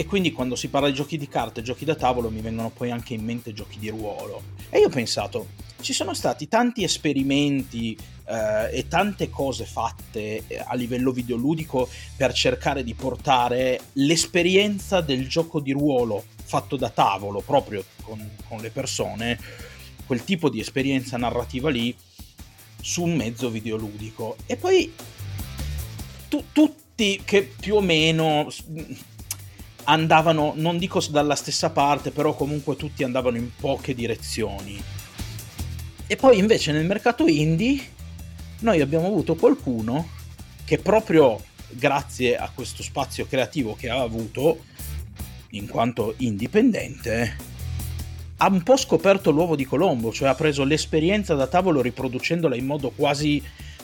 e quindi quando si parla di giochi di carte, giochi da tavolo, mi vengono poi anche in mente giochi di ruolo. E io ho pensato, ci sono stati tanti esperimenti eh, e tante cose fatte eh, a livello videoludico per cercare di portare l'esperienza del gioco di ruolo fatto da tavolo, proprio con, con le persone, quel tipo di esperienza narrativa lì, su un mezzo videoludico. E poi tu, tutti che più o meno andavano, non dico dalla stessa parte, però comunque tutti andavano in poche direzioni. E poi invece nel mercato indie noi abbiamo avuto qualcuno che proprio grazie a questo spazio creativo che ha avuto, in quanto indipendente, ha un po' scoperto l'uovo di Colombo, cioè ha preso l'esperienza da tavolo riproducendola in modo quasi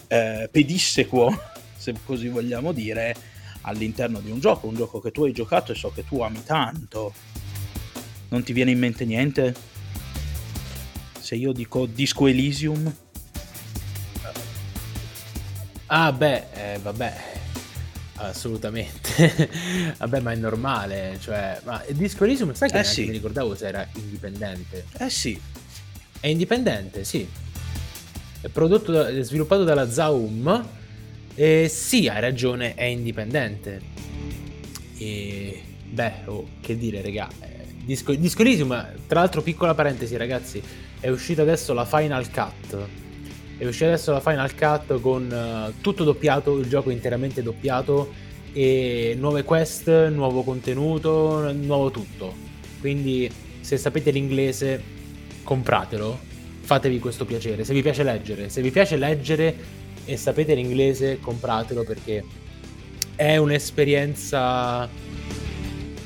eh, pedissequo, se così vogliamo dire, all'interno di un gioco, un gioco che tu hai giocato e so che tu ami tanto. Non ti viene in mente niente? Se io dico Disco Elysium? Ah beh, eh, vabbè, assolutamente. vabbè, ma è normale, cioè, ma Disco Elysium sai che eh sì. mi ricordavo se era indipendente. Eh sì. È indipendente, sì. È prodotto, è sviluppato dalla Zaum eh, sì, hai ragione, è indipendente. E beh, oh, che dire, raga. Eh, Disco, Disco Elysium, tra l'altro, piccola parentesi, ragazzi, è uscita adesso la Final Cut. È uscita adesso la Final Cut con uh, tutto doppiato, il gioco interamente doppiato e nuove quest, nuovo contenuto, nuovo tutto. Quindi, se sapete l'inglese, compratelo. Fatevi questo piacere. Se vi piace leggere, se vi piace leggere, e sapete l'inglese, compratelo perché è un'esperienza.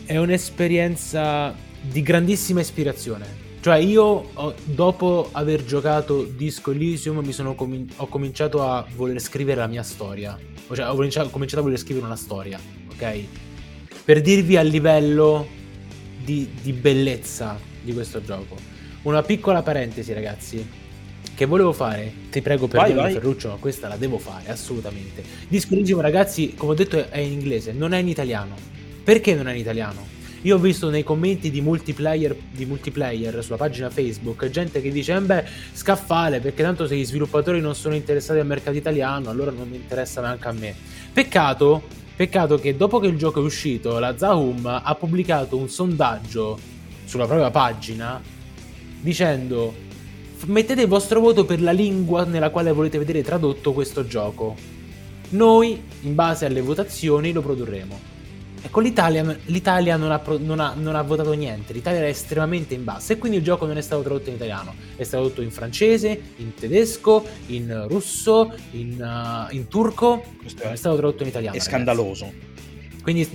È un'esperienza di grandissima ispirazione. Cioè, io dopo aver giocato Disco Elysium com- ho cominciato a voler scrivere la mia storia. Cioè ho cominciato a voler scrivere una storia, ok? Per dirvi a livello di, di bellezza di questo gioco. Una piccola parentesi ragazzi che volevo fare, ti prego perdonami Ferruccio, ma questa la devo fare assolutamente. Disco Elysium ragazzi, come ho detto è in inglese, non è in italiano. Perché non è in italiano? Io ho visto nei commenti di multiplayer, di multiplayer sulla pagina Facebook gente che dice: eh Beh, scaffale perché tanto se gli sviluppatori non sono interessati al mercato italiano, allora non mi interessa neanche a me. Peccato, peccato che dopo che il gioco è uscito, la Zahum ha pubblicato un sondaggio sulla propria pagina dicendo mettete il vostro voto per la lingua nella quale volete vedere tradotto questo gioco. Noi, in base alle votazioni, lo produrremo. Ecco, l'Italia, l'Italia non, ha, non, ha, non, ha, votato niente, l'Italia era estremamente in basso e quindi il gioco non è stato tradotto in italiano, è stato tradotto in francese, in tedesco, in russo, in, uh, in turco, Questo è, è stato tradotto in italiano. È ragazzi. scandaloso. Quindi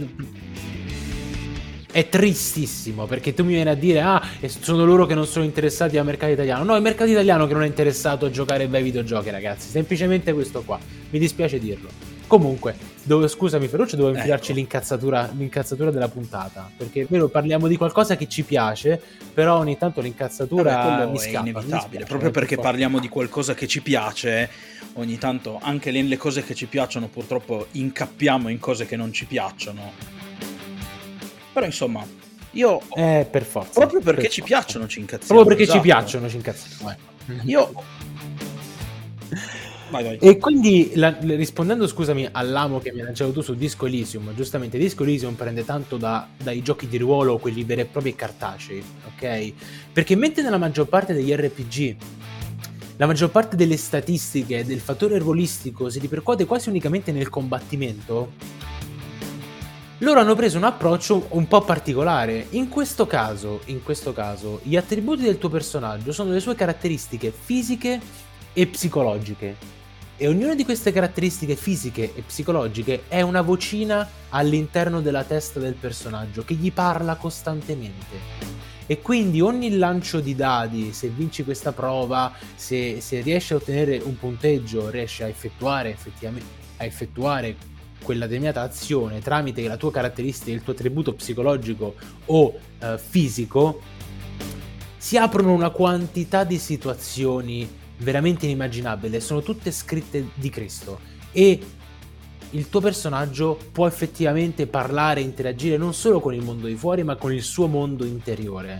è tristissimo perché tu mi vieni a dire ah sono loro che non sono interessati al mercato italiano. No è il mercato italiano che non è interessato a giocare bei videogiochi ragazzi. Semplicemente questo qua. Mi dispiace dirlo. Comunque dove, scusami Ferruccio dovevo infilarci ecco. l'incazzatura, l'incazzatura della puntata? Perché vero parliamo di qualcosa che ci piace però ogni tanto l'incazzatura Vabbè, mi scappa, è inevitabile proprio perché parliamo di qualcosa che ci piace ogni tanto anche le, le cose che ci piacciono purtroppo incappiamo in cose che non ci piacciono però insomma, io... Eh, per forza. Proprio perché per ci forza. piacciono ci incazziamo. Proprio perché esatto. ci piacciono ci incazziamo. Eh. Io... Vai, vai. E quindi la, rispondendo, scusami, all'amo che mi hai lanciato tu su Disco Elysium, giustamente Disco Elysium prende tanto da, dai giochi di ruolo, quelli veri e propri cartacei, ok? Perché mentre nella maggior parte degli RPG la maggior parte delle statistiche del fattore ruolistico si ripercuote quasi unicamente nel combattimento, loro hanno preso un approccio un po' particolare. In questo caso, in questo caso, gli attributi del tuo personaggio sono le sue caratteristiche fisiche e psicologiche. E ognuna di queste caratteristiche fisiche e psicologiche è una vocina all'interno della testa del personaggio che gli parla costantemente. E quindi ogni lancio di dadi, se vinci questa prova, se, se riesci a ottenere un punteggio, riesci a effettuare a effettuare quella determinata azione tramite la tua caratteristica, il tuo attributo psicologico o eh, fisico, si aprono una quantità di situazioni veramente inimmaginabili, sono tutte scritte di Cristo e il tuo personaggio può effettivamente parlare e interagire non solo con il mondo di fuori, ma con il suo mondo interiore.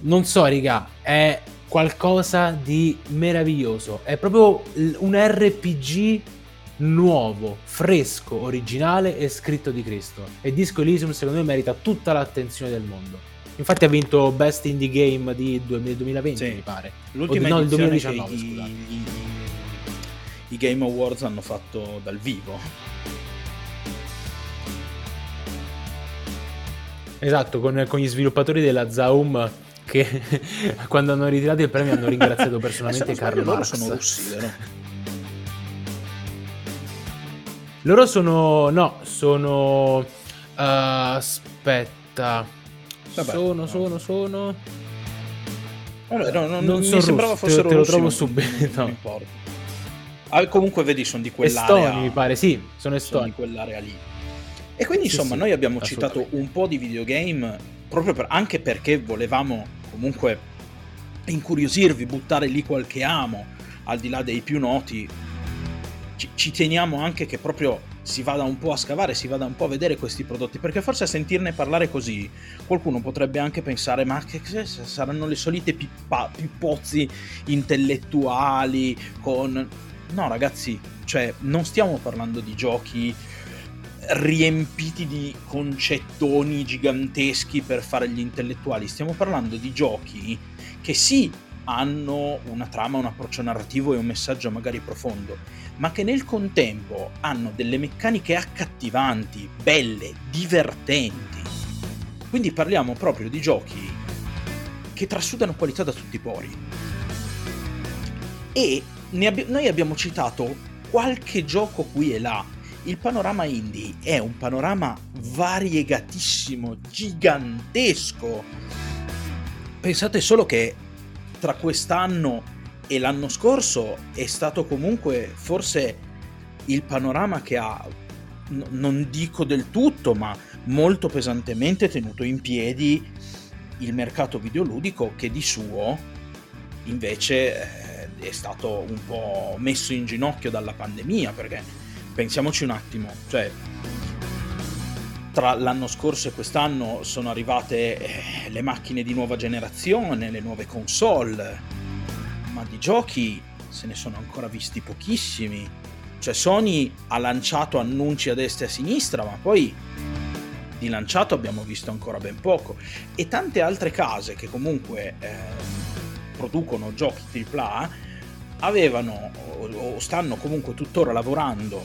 Non so, riga, è qualcosa di meraviglioso. È proprio un RPG nuovo, fresco, originale e scritto di Cristo. E Disco Elysium secondo me merita tutta l'attenzione del mondo. Infatti ha vinto Best Indie Game di 2020, sì. mi pare. L'ultima o, no, il 2019, i, i, i Game Awards hanno fatto dal vivo. Esatto, con, con, gli sviluppatori della Zaum che quando hanno ritirato il premio hanno ringraziato personalmente Carlo Marx. sono russi, vero? Loro sono. No, sono. Uh, aspetta. Vabbè, sono, no. sono, sono. Allora, no, no, non mi sembrava russi, fossero te, te lo trovo subito. Non importa. Ah, comunque vedi, sono di quell'area. Estoni, mi pare, sì, sono estoni. Sono di quell'area lì. E quindi, sì, insomma, sì, noi abbiamo citato un po' di videogame proprio per, anche perché volevamo comunque incuriosirvi, buttare lì qualche amo, al di là dei più noti ci, ci, teniamo anche che proprio si vada un po' a scavare, si vada un po' a vedere questi prodotti, perché forse a sentirne parlare così qualcuno potrebbe anche pensare ma che saranno le solite pippa, pippozzi intellettuali con... No ragazzi, cioè non stiamo parlando di giochi riempiti di concettoni giganteschi per fare gli intellettuali, stiamo parlando di giochi che sì hanno una trama, un approccio narrativo e un messaggio magari profondo, ma che nel contempo hanno delle meccaniche accattivanti, belle, divertenti. Quindi parliamo proprio di giochi che trasudano qualità da tutti i pori. E abbi- noi abbiamo citato qualche gioco qui e là. Il panorama indie è un panorama variegatissimo, gigantesco pensate solo che tra quest'anno e l'anno scorso è stato comunque forse il panorama che ha, n- non dico del tutto, ma molto pesantemente tenuto in piedi il mercato videoludico che di suo invece eh, è stato un po' messo in ginocchio dalla pandemia perché pensiamoci un attimo, cioè tra l'anno scorso e quest'anno sono arrivate eh, le macchine di nuova generazione, le nuove console, ma di giochi se ne sono ancora visti pochissimi. Cioè Sony ha lanciato annunci a destra e a sinistra, ma poi di lanciato abbiamo visto ancora ben poco. E tante altre case che comunque eh, producono giochi AAA avevano o stanno comunque tuttora lavorando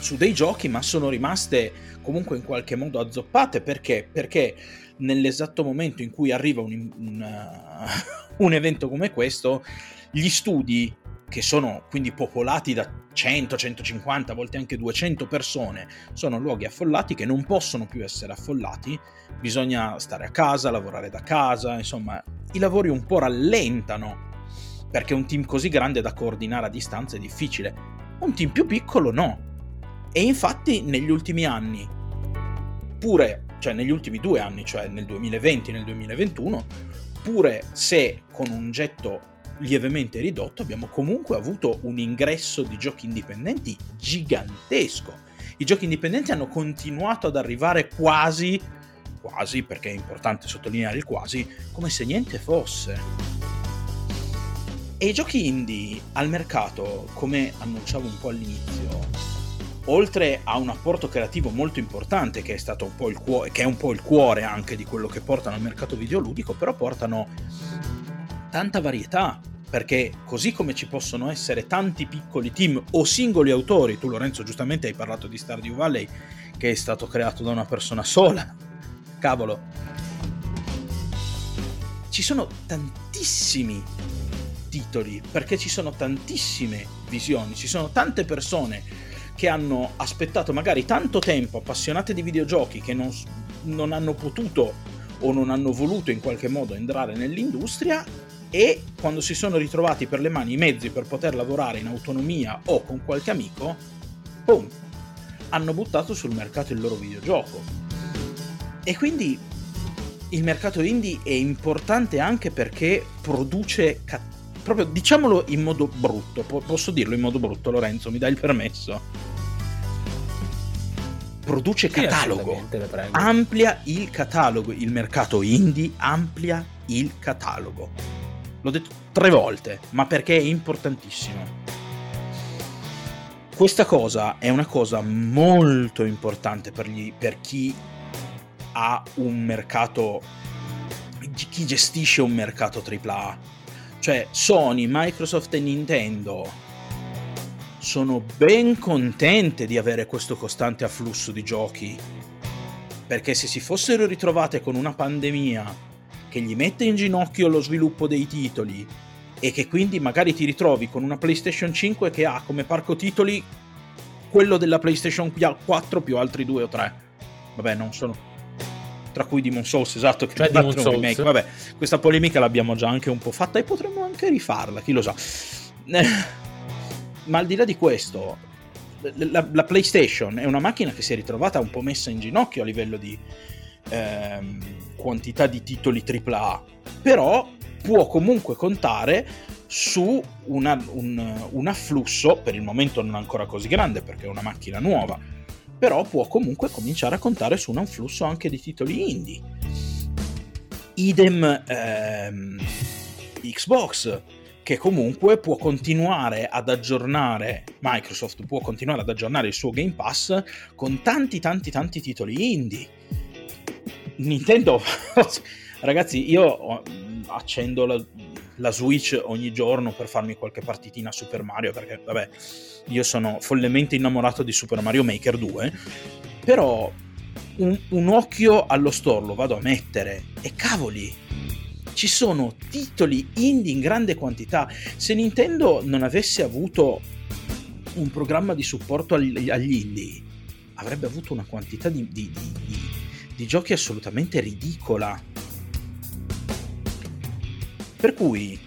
su dei giochi, ma sono rimaste comunque in qualche modo azzoppate perché? Perché nell'esatto momento in cui arriva un, un, uh, un evento come questo, gli studi che sono quindi popolati da 100, 150, a volte anche 200 persone, sono luoghi affollati che non possono più essere affollati, bisogna stare a casa, lavorare da casa, insomma, i lavori un po' rallentano, perché un team così grande da coordinare a distanza è difficile. Un team più piccolo no. E infatti negli ultimi anni, pure, cioè negli ultimi due anni, cioè nel 2020 e nel 2021, pure se con un getto lievemente ridotto, abbiamo comunque avuto un ingresso di giochi indipendenti gigantesco. I giochi indipendenti hanno continuato ad arrivare quasi, quasi perché è importante sottolineare il quasi, come se niente fosse. E i giochi indie al mercato, come annunciavo un po' all'inizio, oltre a un apporto creativo molto importante che è stato un po' il cuore, che è un po' il cuore anche di quello che portano al mercato videoludico, però portano tanta varietà, perché così come ci possono essere tanti piccoli team o singoli autori, tu Lorenzo giustamente hai parlato di Stardew Valley che è stato creato da una persona sola, cavolo, ci sono tantissimi titoli, perché ci sono tantissime visioni, ci sono tante persone che hanno aspettato magari tanto tempo, appassionate di videogiochi, che non, non hanno potuto o non hanno voluto in qualche modo entrare nell'industria e quando si sono ritrovati per le mani i mezzi per poter lavorare in autonomia o con qualche amico, boom, hanno buttato sul mercato il loro videogioco. E quindi il mercato indie è importante anche perché produce cat- proprio diciamolo in modo brutto, po- posso dirlo in modo brutto Lorenzo, mi dai il permesso? Produce catalogo, amplia il catalogo, il mercato indie amplia il catalogo L'ho detto tre volte, ma perché è importantissimo. Questa cosa è una cosa molto importante per, gli, per chi ha un mercato, chi gestisce un mercato AAA. Cioè Sony, Microsoft e Nintendo sono ben contente di avere questo costante afflusso di giochi. Perché se si fossero ritrovate con una pandemia che gli mette in ginocchio lo sviluppo dei titoli e che quindi magari ti ritrovi con una PlayStation 5 che ha come parco titoli quello della PlayStation 4 più altri due o tre. Vabbè, non sono tra cui Demon Souls, esatto, che cioè Demon Souls. remake. Vabbè, questa polemica l'abbiamo già anche un po' fatta e potremmo anche rifarla, chi lo sa. Ma al di là di questo, la, la, PlayStation è una macchina che si è ritrovata un po' messa in ginocchio a livello di ehm, quantità di titoli AAA, però può comunque contare su una, un, un afflusso, per il momento non ancora così grande perché è una macchina nuova, però può comunque cominciare a contare su un afflusso anche di titoli indie. Idem ehm, Xbox, che comunque può continuare ad aggiornare, Microsoft può continuare ad aggiornare il suo Game Pass con tanti tanti tanti titoli indie Nintendo, ragazzi, io accendo la, la, Switch ogni giorno per farmi qualche partitina a Super Mario, perché vabbè, io sono follemente innamorato di Super Mario Maker 2, però un, un occhio allo store lo vado a mettere e cavoli, ci sono titoli indie in grande quantità. Se Nintendo non avesse avuto un programma di supporto agli, agli indie, avrebbe avuto una quantità di, di, di di giochi assolutamente ridicola. Per cui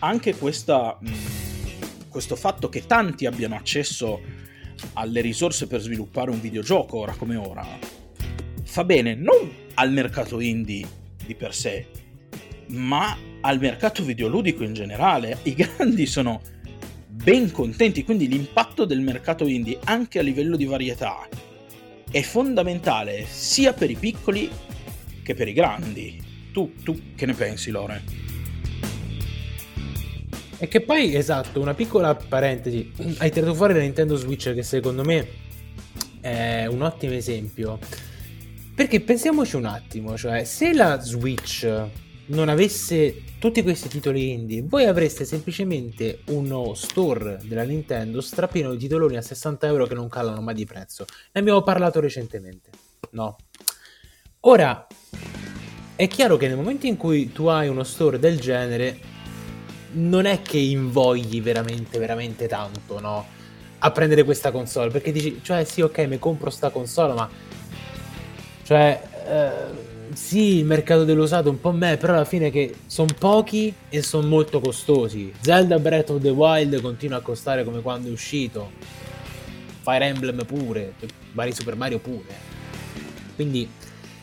anche questa, mh, questo fatto che tanti abbiano accesso alle risorse per sviluppare un videogioco ora come ora fa bene non al mercato indie di per sé, ma al mercato videoludico in generale. I grandi sono ben contenti, quindi l'impatto del mercato indie anche a livello di varietà è fondamentale sia per i piccoli che per i grandi. Tu, tu che ne pensi, Lore? E che poi, esatto, una piccola parentesi, hai tirato fuori la Nintendo Switch che secondo me è un ottimo esempio. Perché pensiamoci un attimo, cioè se la Switch non avesse tutti questi titoli indie, voi avreste semplicemente uno store della Nintendo strapieno di titoloni a 60 euro che non calano mai di prezzo. Ne abbiamo parlato recentemente, no? Ora, è chiaro che nel momento in cui tu hai uno store del genere, non è che invogli veramente, veramente tanto, no? A prendere questa console, perché dici, cioè sì, ok, mi compro sta console, ma... Cioè... Eh sì, il mercato dell'usato un po' me, però alla fine che sono pochi e sono molto costosi. Zelda Breath of the Wild continua a costare come quando è uscito. Fire Emblem pure, vari Super Mario pure. Quindi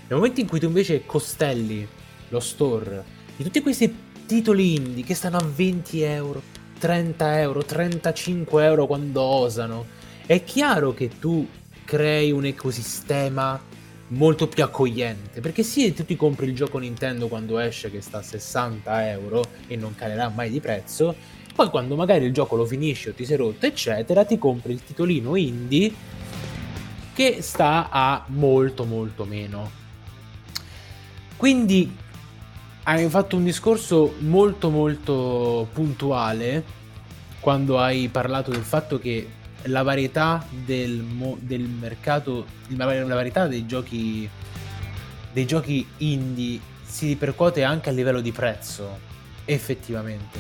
nel momento in cui tu invece costelli lo store di tutti questi titoli indie che stanno a 20 euro, 30 euro, 35 euro quando osano, è chiaro che tu crei un ecosistema molto più accogliente. Perché sì, tu ti compri il gioco Nintendo quando esce che sta a 60 euro e non calerà mai di prezzo. Poi quando magari il gioco lo finisci o ti sei rotto, eccetera, ti compri il titolino indie che sta a molto molto meno. Quindi hai fatto un discorso molto molto puntuale quando hai parlato del fatto che la varietà del, mo- del mercato, la, varietà dei giochi, dei giochi indie si ripercuote anche a livello di prezzo, effettivamente.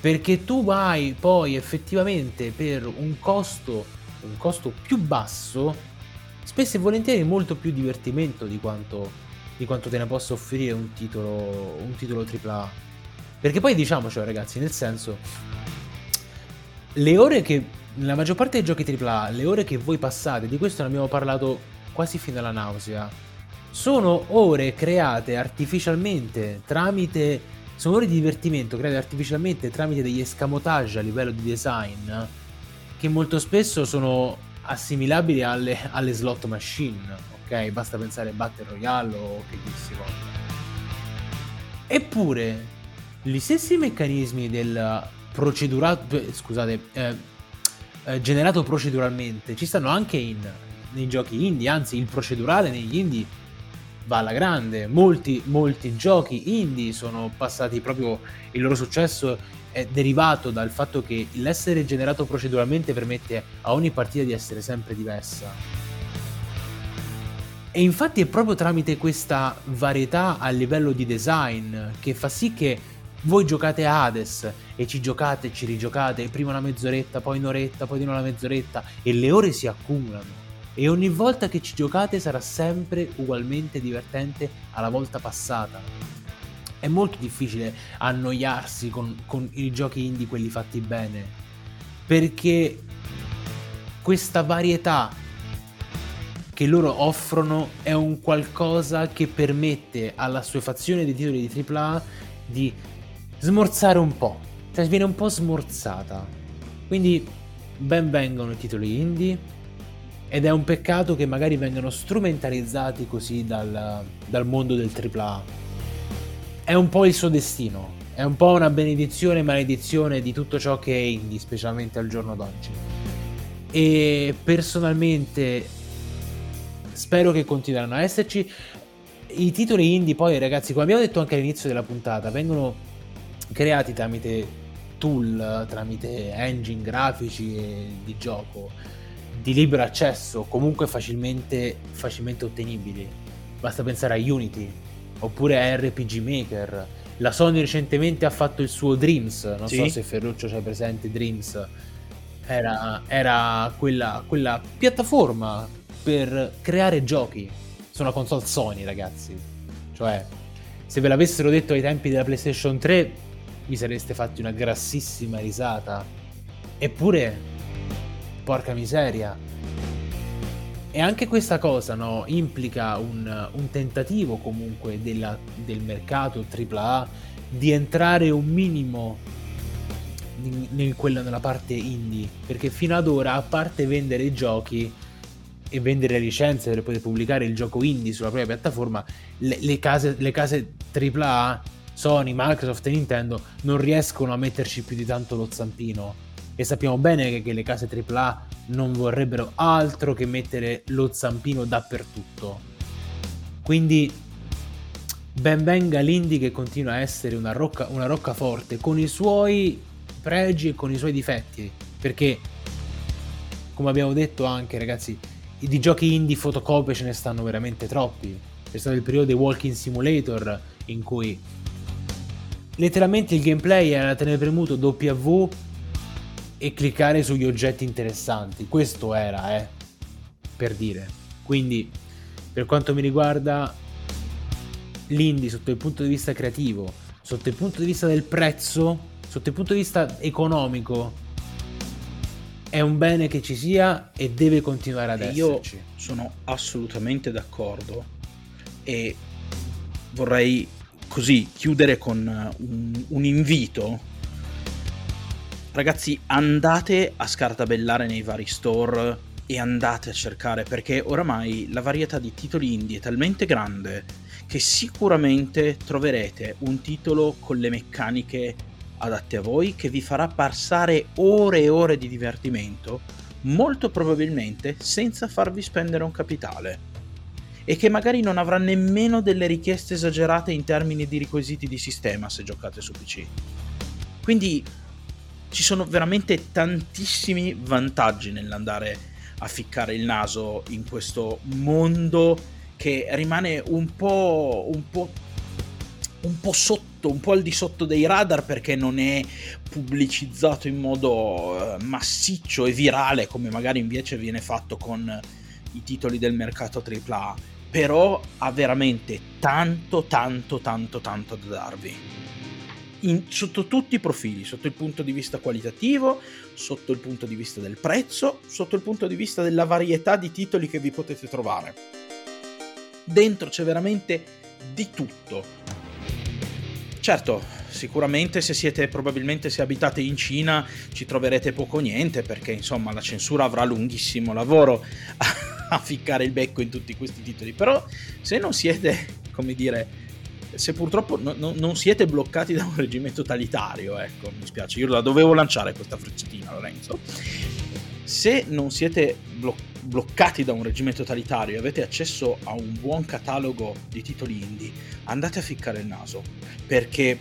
Perché tu vai poi effettivamente per un costo, un costo più basso, spesso e volentieri molto più divertimento di quanto, di quanto te ne possa offrire un titolo, un titolo AAA. Perché poi diciamocelo ragazzi, nel senso, le ore che nella maggior parte dei giochi AAA, le ore che voi passate, di questo ne abbiamo parlato quasi fino alla nausea, sono ore create artificialmente tramite. Sono ore di divertimento create artificialmente tramite degli escamotage a livello di design che molto spesso sono assimilabili alle, alle slot machine, ok? Basta pensare a Battle Royale o che dir si voglia. Eppure, gli stessi meccanismi del procedurato, scusate, eh, eh, generato proceduralmente ci stanno anche in, nei giochi indie, anzi il procedurale negli indie va alla grande. Molti, molti giochi indie sono passati proprio il loro successo è derivato dal fatto che l'essere generato proceduralmente permette a ogni partita di essere sempre diversa. E infatti è proprio tramite questa varietà a livello di design che fa sì che voi giocate a Hades e ci giocate e ci rigiocate, prima una mezz'oretta, poi un'oretta, poi di nuovo una mezz'oretta e le ore si accumulano. E ogni volta che ci giocate sarà sempre ugualmente divertente alla volta passata. È molto difficile annoiarsi con, con i giochi indie, quelli fatti bene, perché questa varietà che loro offrono è un qualcosa che permette alla assuefazione dei titoli di AAA di smorzare un po', cioè viene un po' smorzata. Quindi ben vengono i titoli indie ed è un peccato che magari vengano strumentalizzati così dal, dal mondo del AAA. È un po' il suo destino, è un po' una benedizione e maledizione di tutto ciò che è indie, specialmente al giorno d'oggi. E personalmente spero che continueranno a esserci. I titoli indie poi ragazzi, come abbiamo detto anche all'inizio della puntata, vengono creati tramite tool, tramite engine grafici di gioco di libero accesso, comunque facilmente, facilmente ottenibili. Basta pensare a Unity oppure a RPG Maker. La Sony recentemente ha fatto il suo Dreams, non sì. so se Ferruccio c'è presente Dreams. Era, era quella, quella piattaforma per creare giochi su una console Sony, ragazzi. Cioè, se ve l'avessero detto ai tempi della PlayStation 3, vi sareste fatti una grassissima risata. Eppure, porca miseria. E anche questa cosa no, implica un, un tentativo comunque della, del mercato AAA di entrare un minimo in quella, nella parte indie. Perché fino ad ora, a parte vendere i giochi e vendere licenze per poter pubblicare il gioco indie sulla propria piattaforma, le, le, case, le case AAA, Sony, Microsoft e Nintendo non riescono a metterci più di tanto lo zampino. E sappiamo bene che, che le case AAA non vorrebbero altro che mettere lo zampino dappertutto. Quindi ben venga l'indie che continua a essere una, rocca, una roccaforte con i suoi pregi e con i suoi difetti. Perché, come abbiamo detto anche, ragazzi, di giochi indie fotocopie ce ne stanno veramente troppi. C'è stato il periodo dei Walking Simulator in cui letteralmente il gameplay era tenere premuto W e cliccare sugli oggetti interessanti. Questo era, eh, per dire. Quindi, per quanto mi riguarda, l'indie sotto il punto di vista creativo, sotto il punto di vista del prezzo, sotto il punto di vista economico, è un bene che ci sia e deve continuare ad e esserci. Io sono assolutamente d'accordo e vorrei così chiudere con un, un invito. Ragazzi, andate a scartabellare nei vari store e andate a cercare perché oramai la varietà di titoli indie è talmente grande che sicuramente troverete un titolo con le meccaniche adatte a voi che vi farà passare ore e ore di divertimento, molto probabilmente senza farvi spendere un capitale. E che magari non avrà nemmeno delle richieste esagerate in termini di requisiti di sistema se giocate su PC. Quindi ci sono veramente tantissimi vantaggi nell'andare a ficcare il naso in questo mondo che rimane un po', un po', un po' sotto, un po' al di sotto dei radar perché non è pubblicizzato in modo eh, massiccio e virale come magari invece viene fatto con i titoli del mercato AAA, però ha veramente tanto, tanto, tanto, tanto da darvi. In, sotto tutti i profili, sotto il punto di vista qualitativo, sotto il punto di vista del prezzo, sotto il punto di vista della varietà di titoli che vi potete trovare dentro c'è veramente di tutto. Certo, sicuramente se siete probabilmente se abitate in Cina ci troverete poco niente perché insomma la censura avrà lunghissimo lavoro a, ficcare il becco in tutti questi titoli, però se non siete, come dire, se purtroppo no, no, non siete bloccati da un regime totalitario, ecco, mi spiace, io la dovevo lanciare questa frecciatina Lorenzo. Se non siete bloccati bloccati da un regime totalitario e avete accesso a un buon catalogo di titoli indie, andate a ficcare il naso. Perché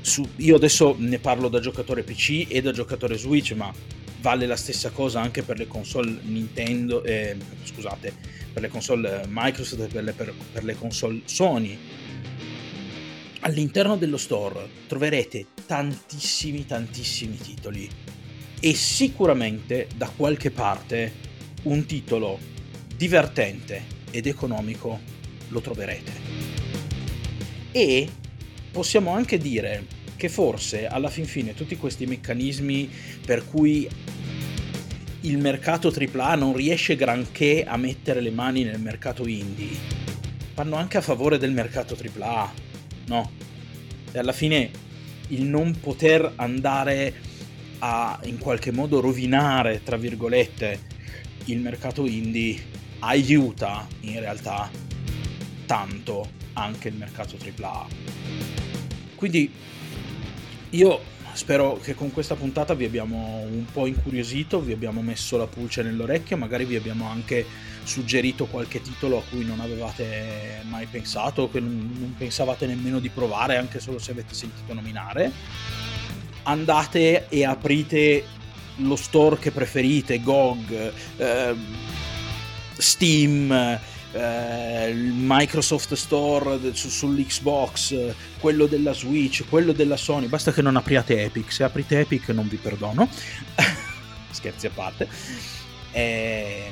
su, io adesso ne parlo da giocatore PC e da giocatore Switch, ma vale la stessa cosa anche per le console Nintendo, eh, scusate, per le console Microsoft e per le, per, per le console Sony. All'interno dello store troverete tantissimi, tantissimi titoli e sicuramente da qualche parte un titolo divertente ed economico lo troverete. E possiamo anche dire che forse alla fin fine tutti questi meccanismi per cui il mercato AAA non riesce granché a mettere le mani nel mercato indie vanno anche a favore del mercato AAA, no? E alla fine il non poter andare a in qualche modo rovinare, tra virgolette, il mercato indie aiuta in realtà tanto anche il mercato AAA. Quindi io spero che con questa puntata vi abbiamo un po' incuriosito, vi abbiamo messo la pulce nell'orecchio, magari vi abbiamo anche suggerito qualche titolo a cui non avevate mai pensato, che non pensavate nemmeno di provare, anche solo se avete sentito nominare. Andate e aprite lo store che preferite, GOG, eh, Steam, eh, il Microsoft Store su, sull'Xbox, quello della Switch, quello della Sony, basta che non apriate Epic, se aprite Epic non vi perdono, scherzi a parte. Eh,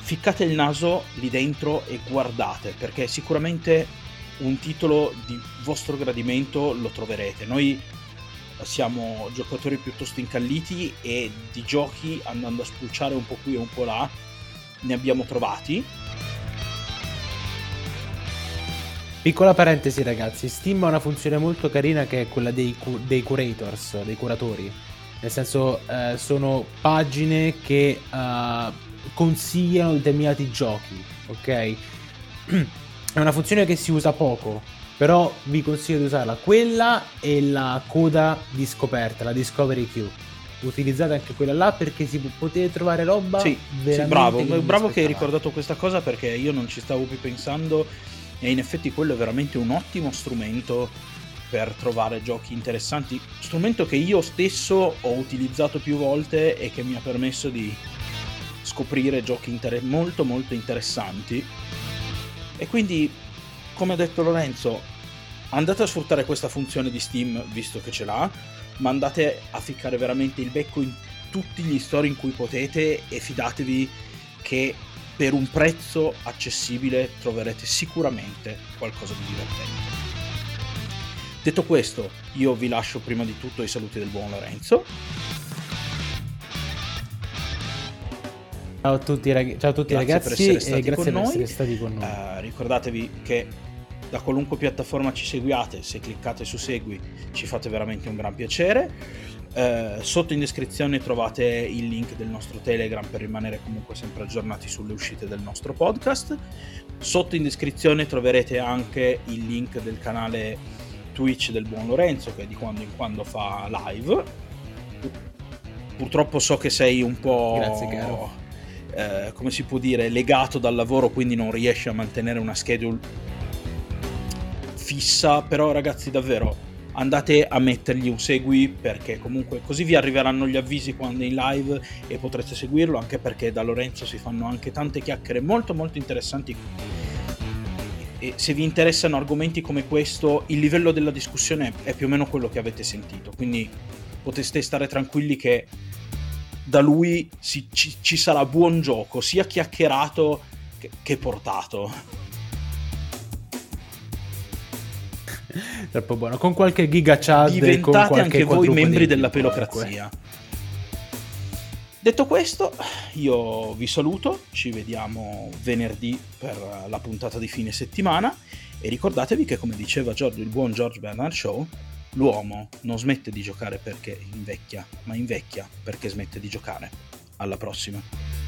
ficcate il naso lì dentro e guardate, perché sicuramente un titolo di vostro gradimento lo troverete. Noi siamo giocatori piuttosto incalliti e di giochi andando a spulciare un po' qui e un po' là ne abbiamo trovati. Piccola parentesi ragazzi, Steam ha una funzione molto carina che è quella dei, cu- dei curators, dei curatori. Nel senso eh, sono pagine che uh, consigliano determinati giochi, ok? È una funzione che si usa poco, però vi consiglio di usarla. Quella e la coda di scoperta, la Discovery Queue. Utilizzate anche quella là perché si poter trovare roba. Sì, sì bravo, che bravo che hai ricordato questa cosa perché io non ci stavo più pensando e in effetti quello è veramente un ottimo strumento per trovare giochi interessanti. Strumento che io stesso ho utilizzato più volte e che mi ha permesso di scoprire giochi inter- molto molto interessanti. E quindi come ha detto Lorenzo, andate a sfruttare questa funzione di Steam visto che ce l'ha, ma andate a ficcare veramente il becco in tutti gli store in cui potete e fidatevi che per un prezzo accessibile troverete sicuramente qualcosa di divertente. Detto questo, io vi lascio prima di tutto i saluti del buon Lorenzo. Ciao a tutti, rag- ciao a tutti ragazzi e grazie per essere stati con noi. Uh, ricordatevi che da qualunque piattaforma ci seguiate, se cliccate su segui ci fate veramente un gran piacere. Uh, sotto in descrizione trovate il link del nostro Telegram per rimanere comunque sempre aggiornati sulle uscite del nostro podcast. Sotto in descrizione troverete anche il link del canale Twitch del buon Lorenzo che di quando in quando fa live. Purtroppo so che sei un po'... Grazie caro eh, come si può dire, legato dal lavoro, quindi non riesce a mantenere una schedule fissa, però ragazzi davvero andate a mettergli un segui perché comunque così vi arriveranno gli avvisi quando è in live e potrete seguirlo anche perché da Lorenzo si fanno anche tante chiacchiere molto molto interessanti. E se vi interessano argomenti come questo il livello della discussione è più o meno quello che avete sentito. Quindi potete stare tranquilli che da lui si, ci, ci, sarà buon gioco, sia chiacchierato che, che portato. Troppo buono. Con qualche giga chat. Diventate anche voi membri della pelocrazia. Detto questo, io vi saluto, ci vediamo venerdì per la puntata di fine settimana e ricordatevi che come diceva Giorgio, il buon George Bernard Shaw, L'uomo non smette di giocare perché invecchia, ma invecchia perché smette di giocare. Alla prossima.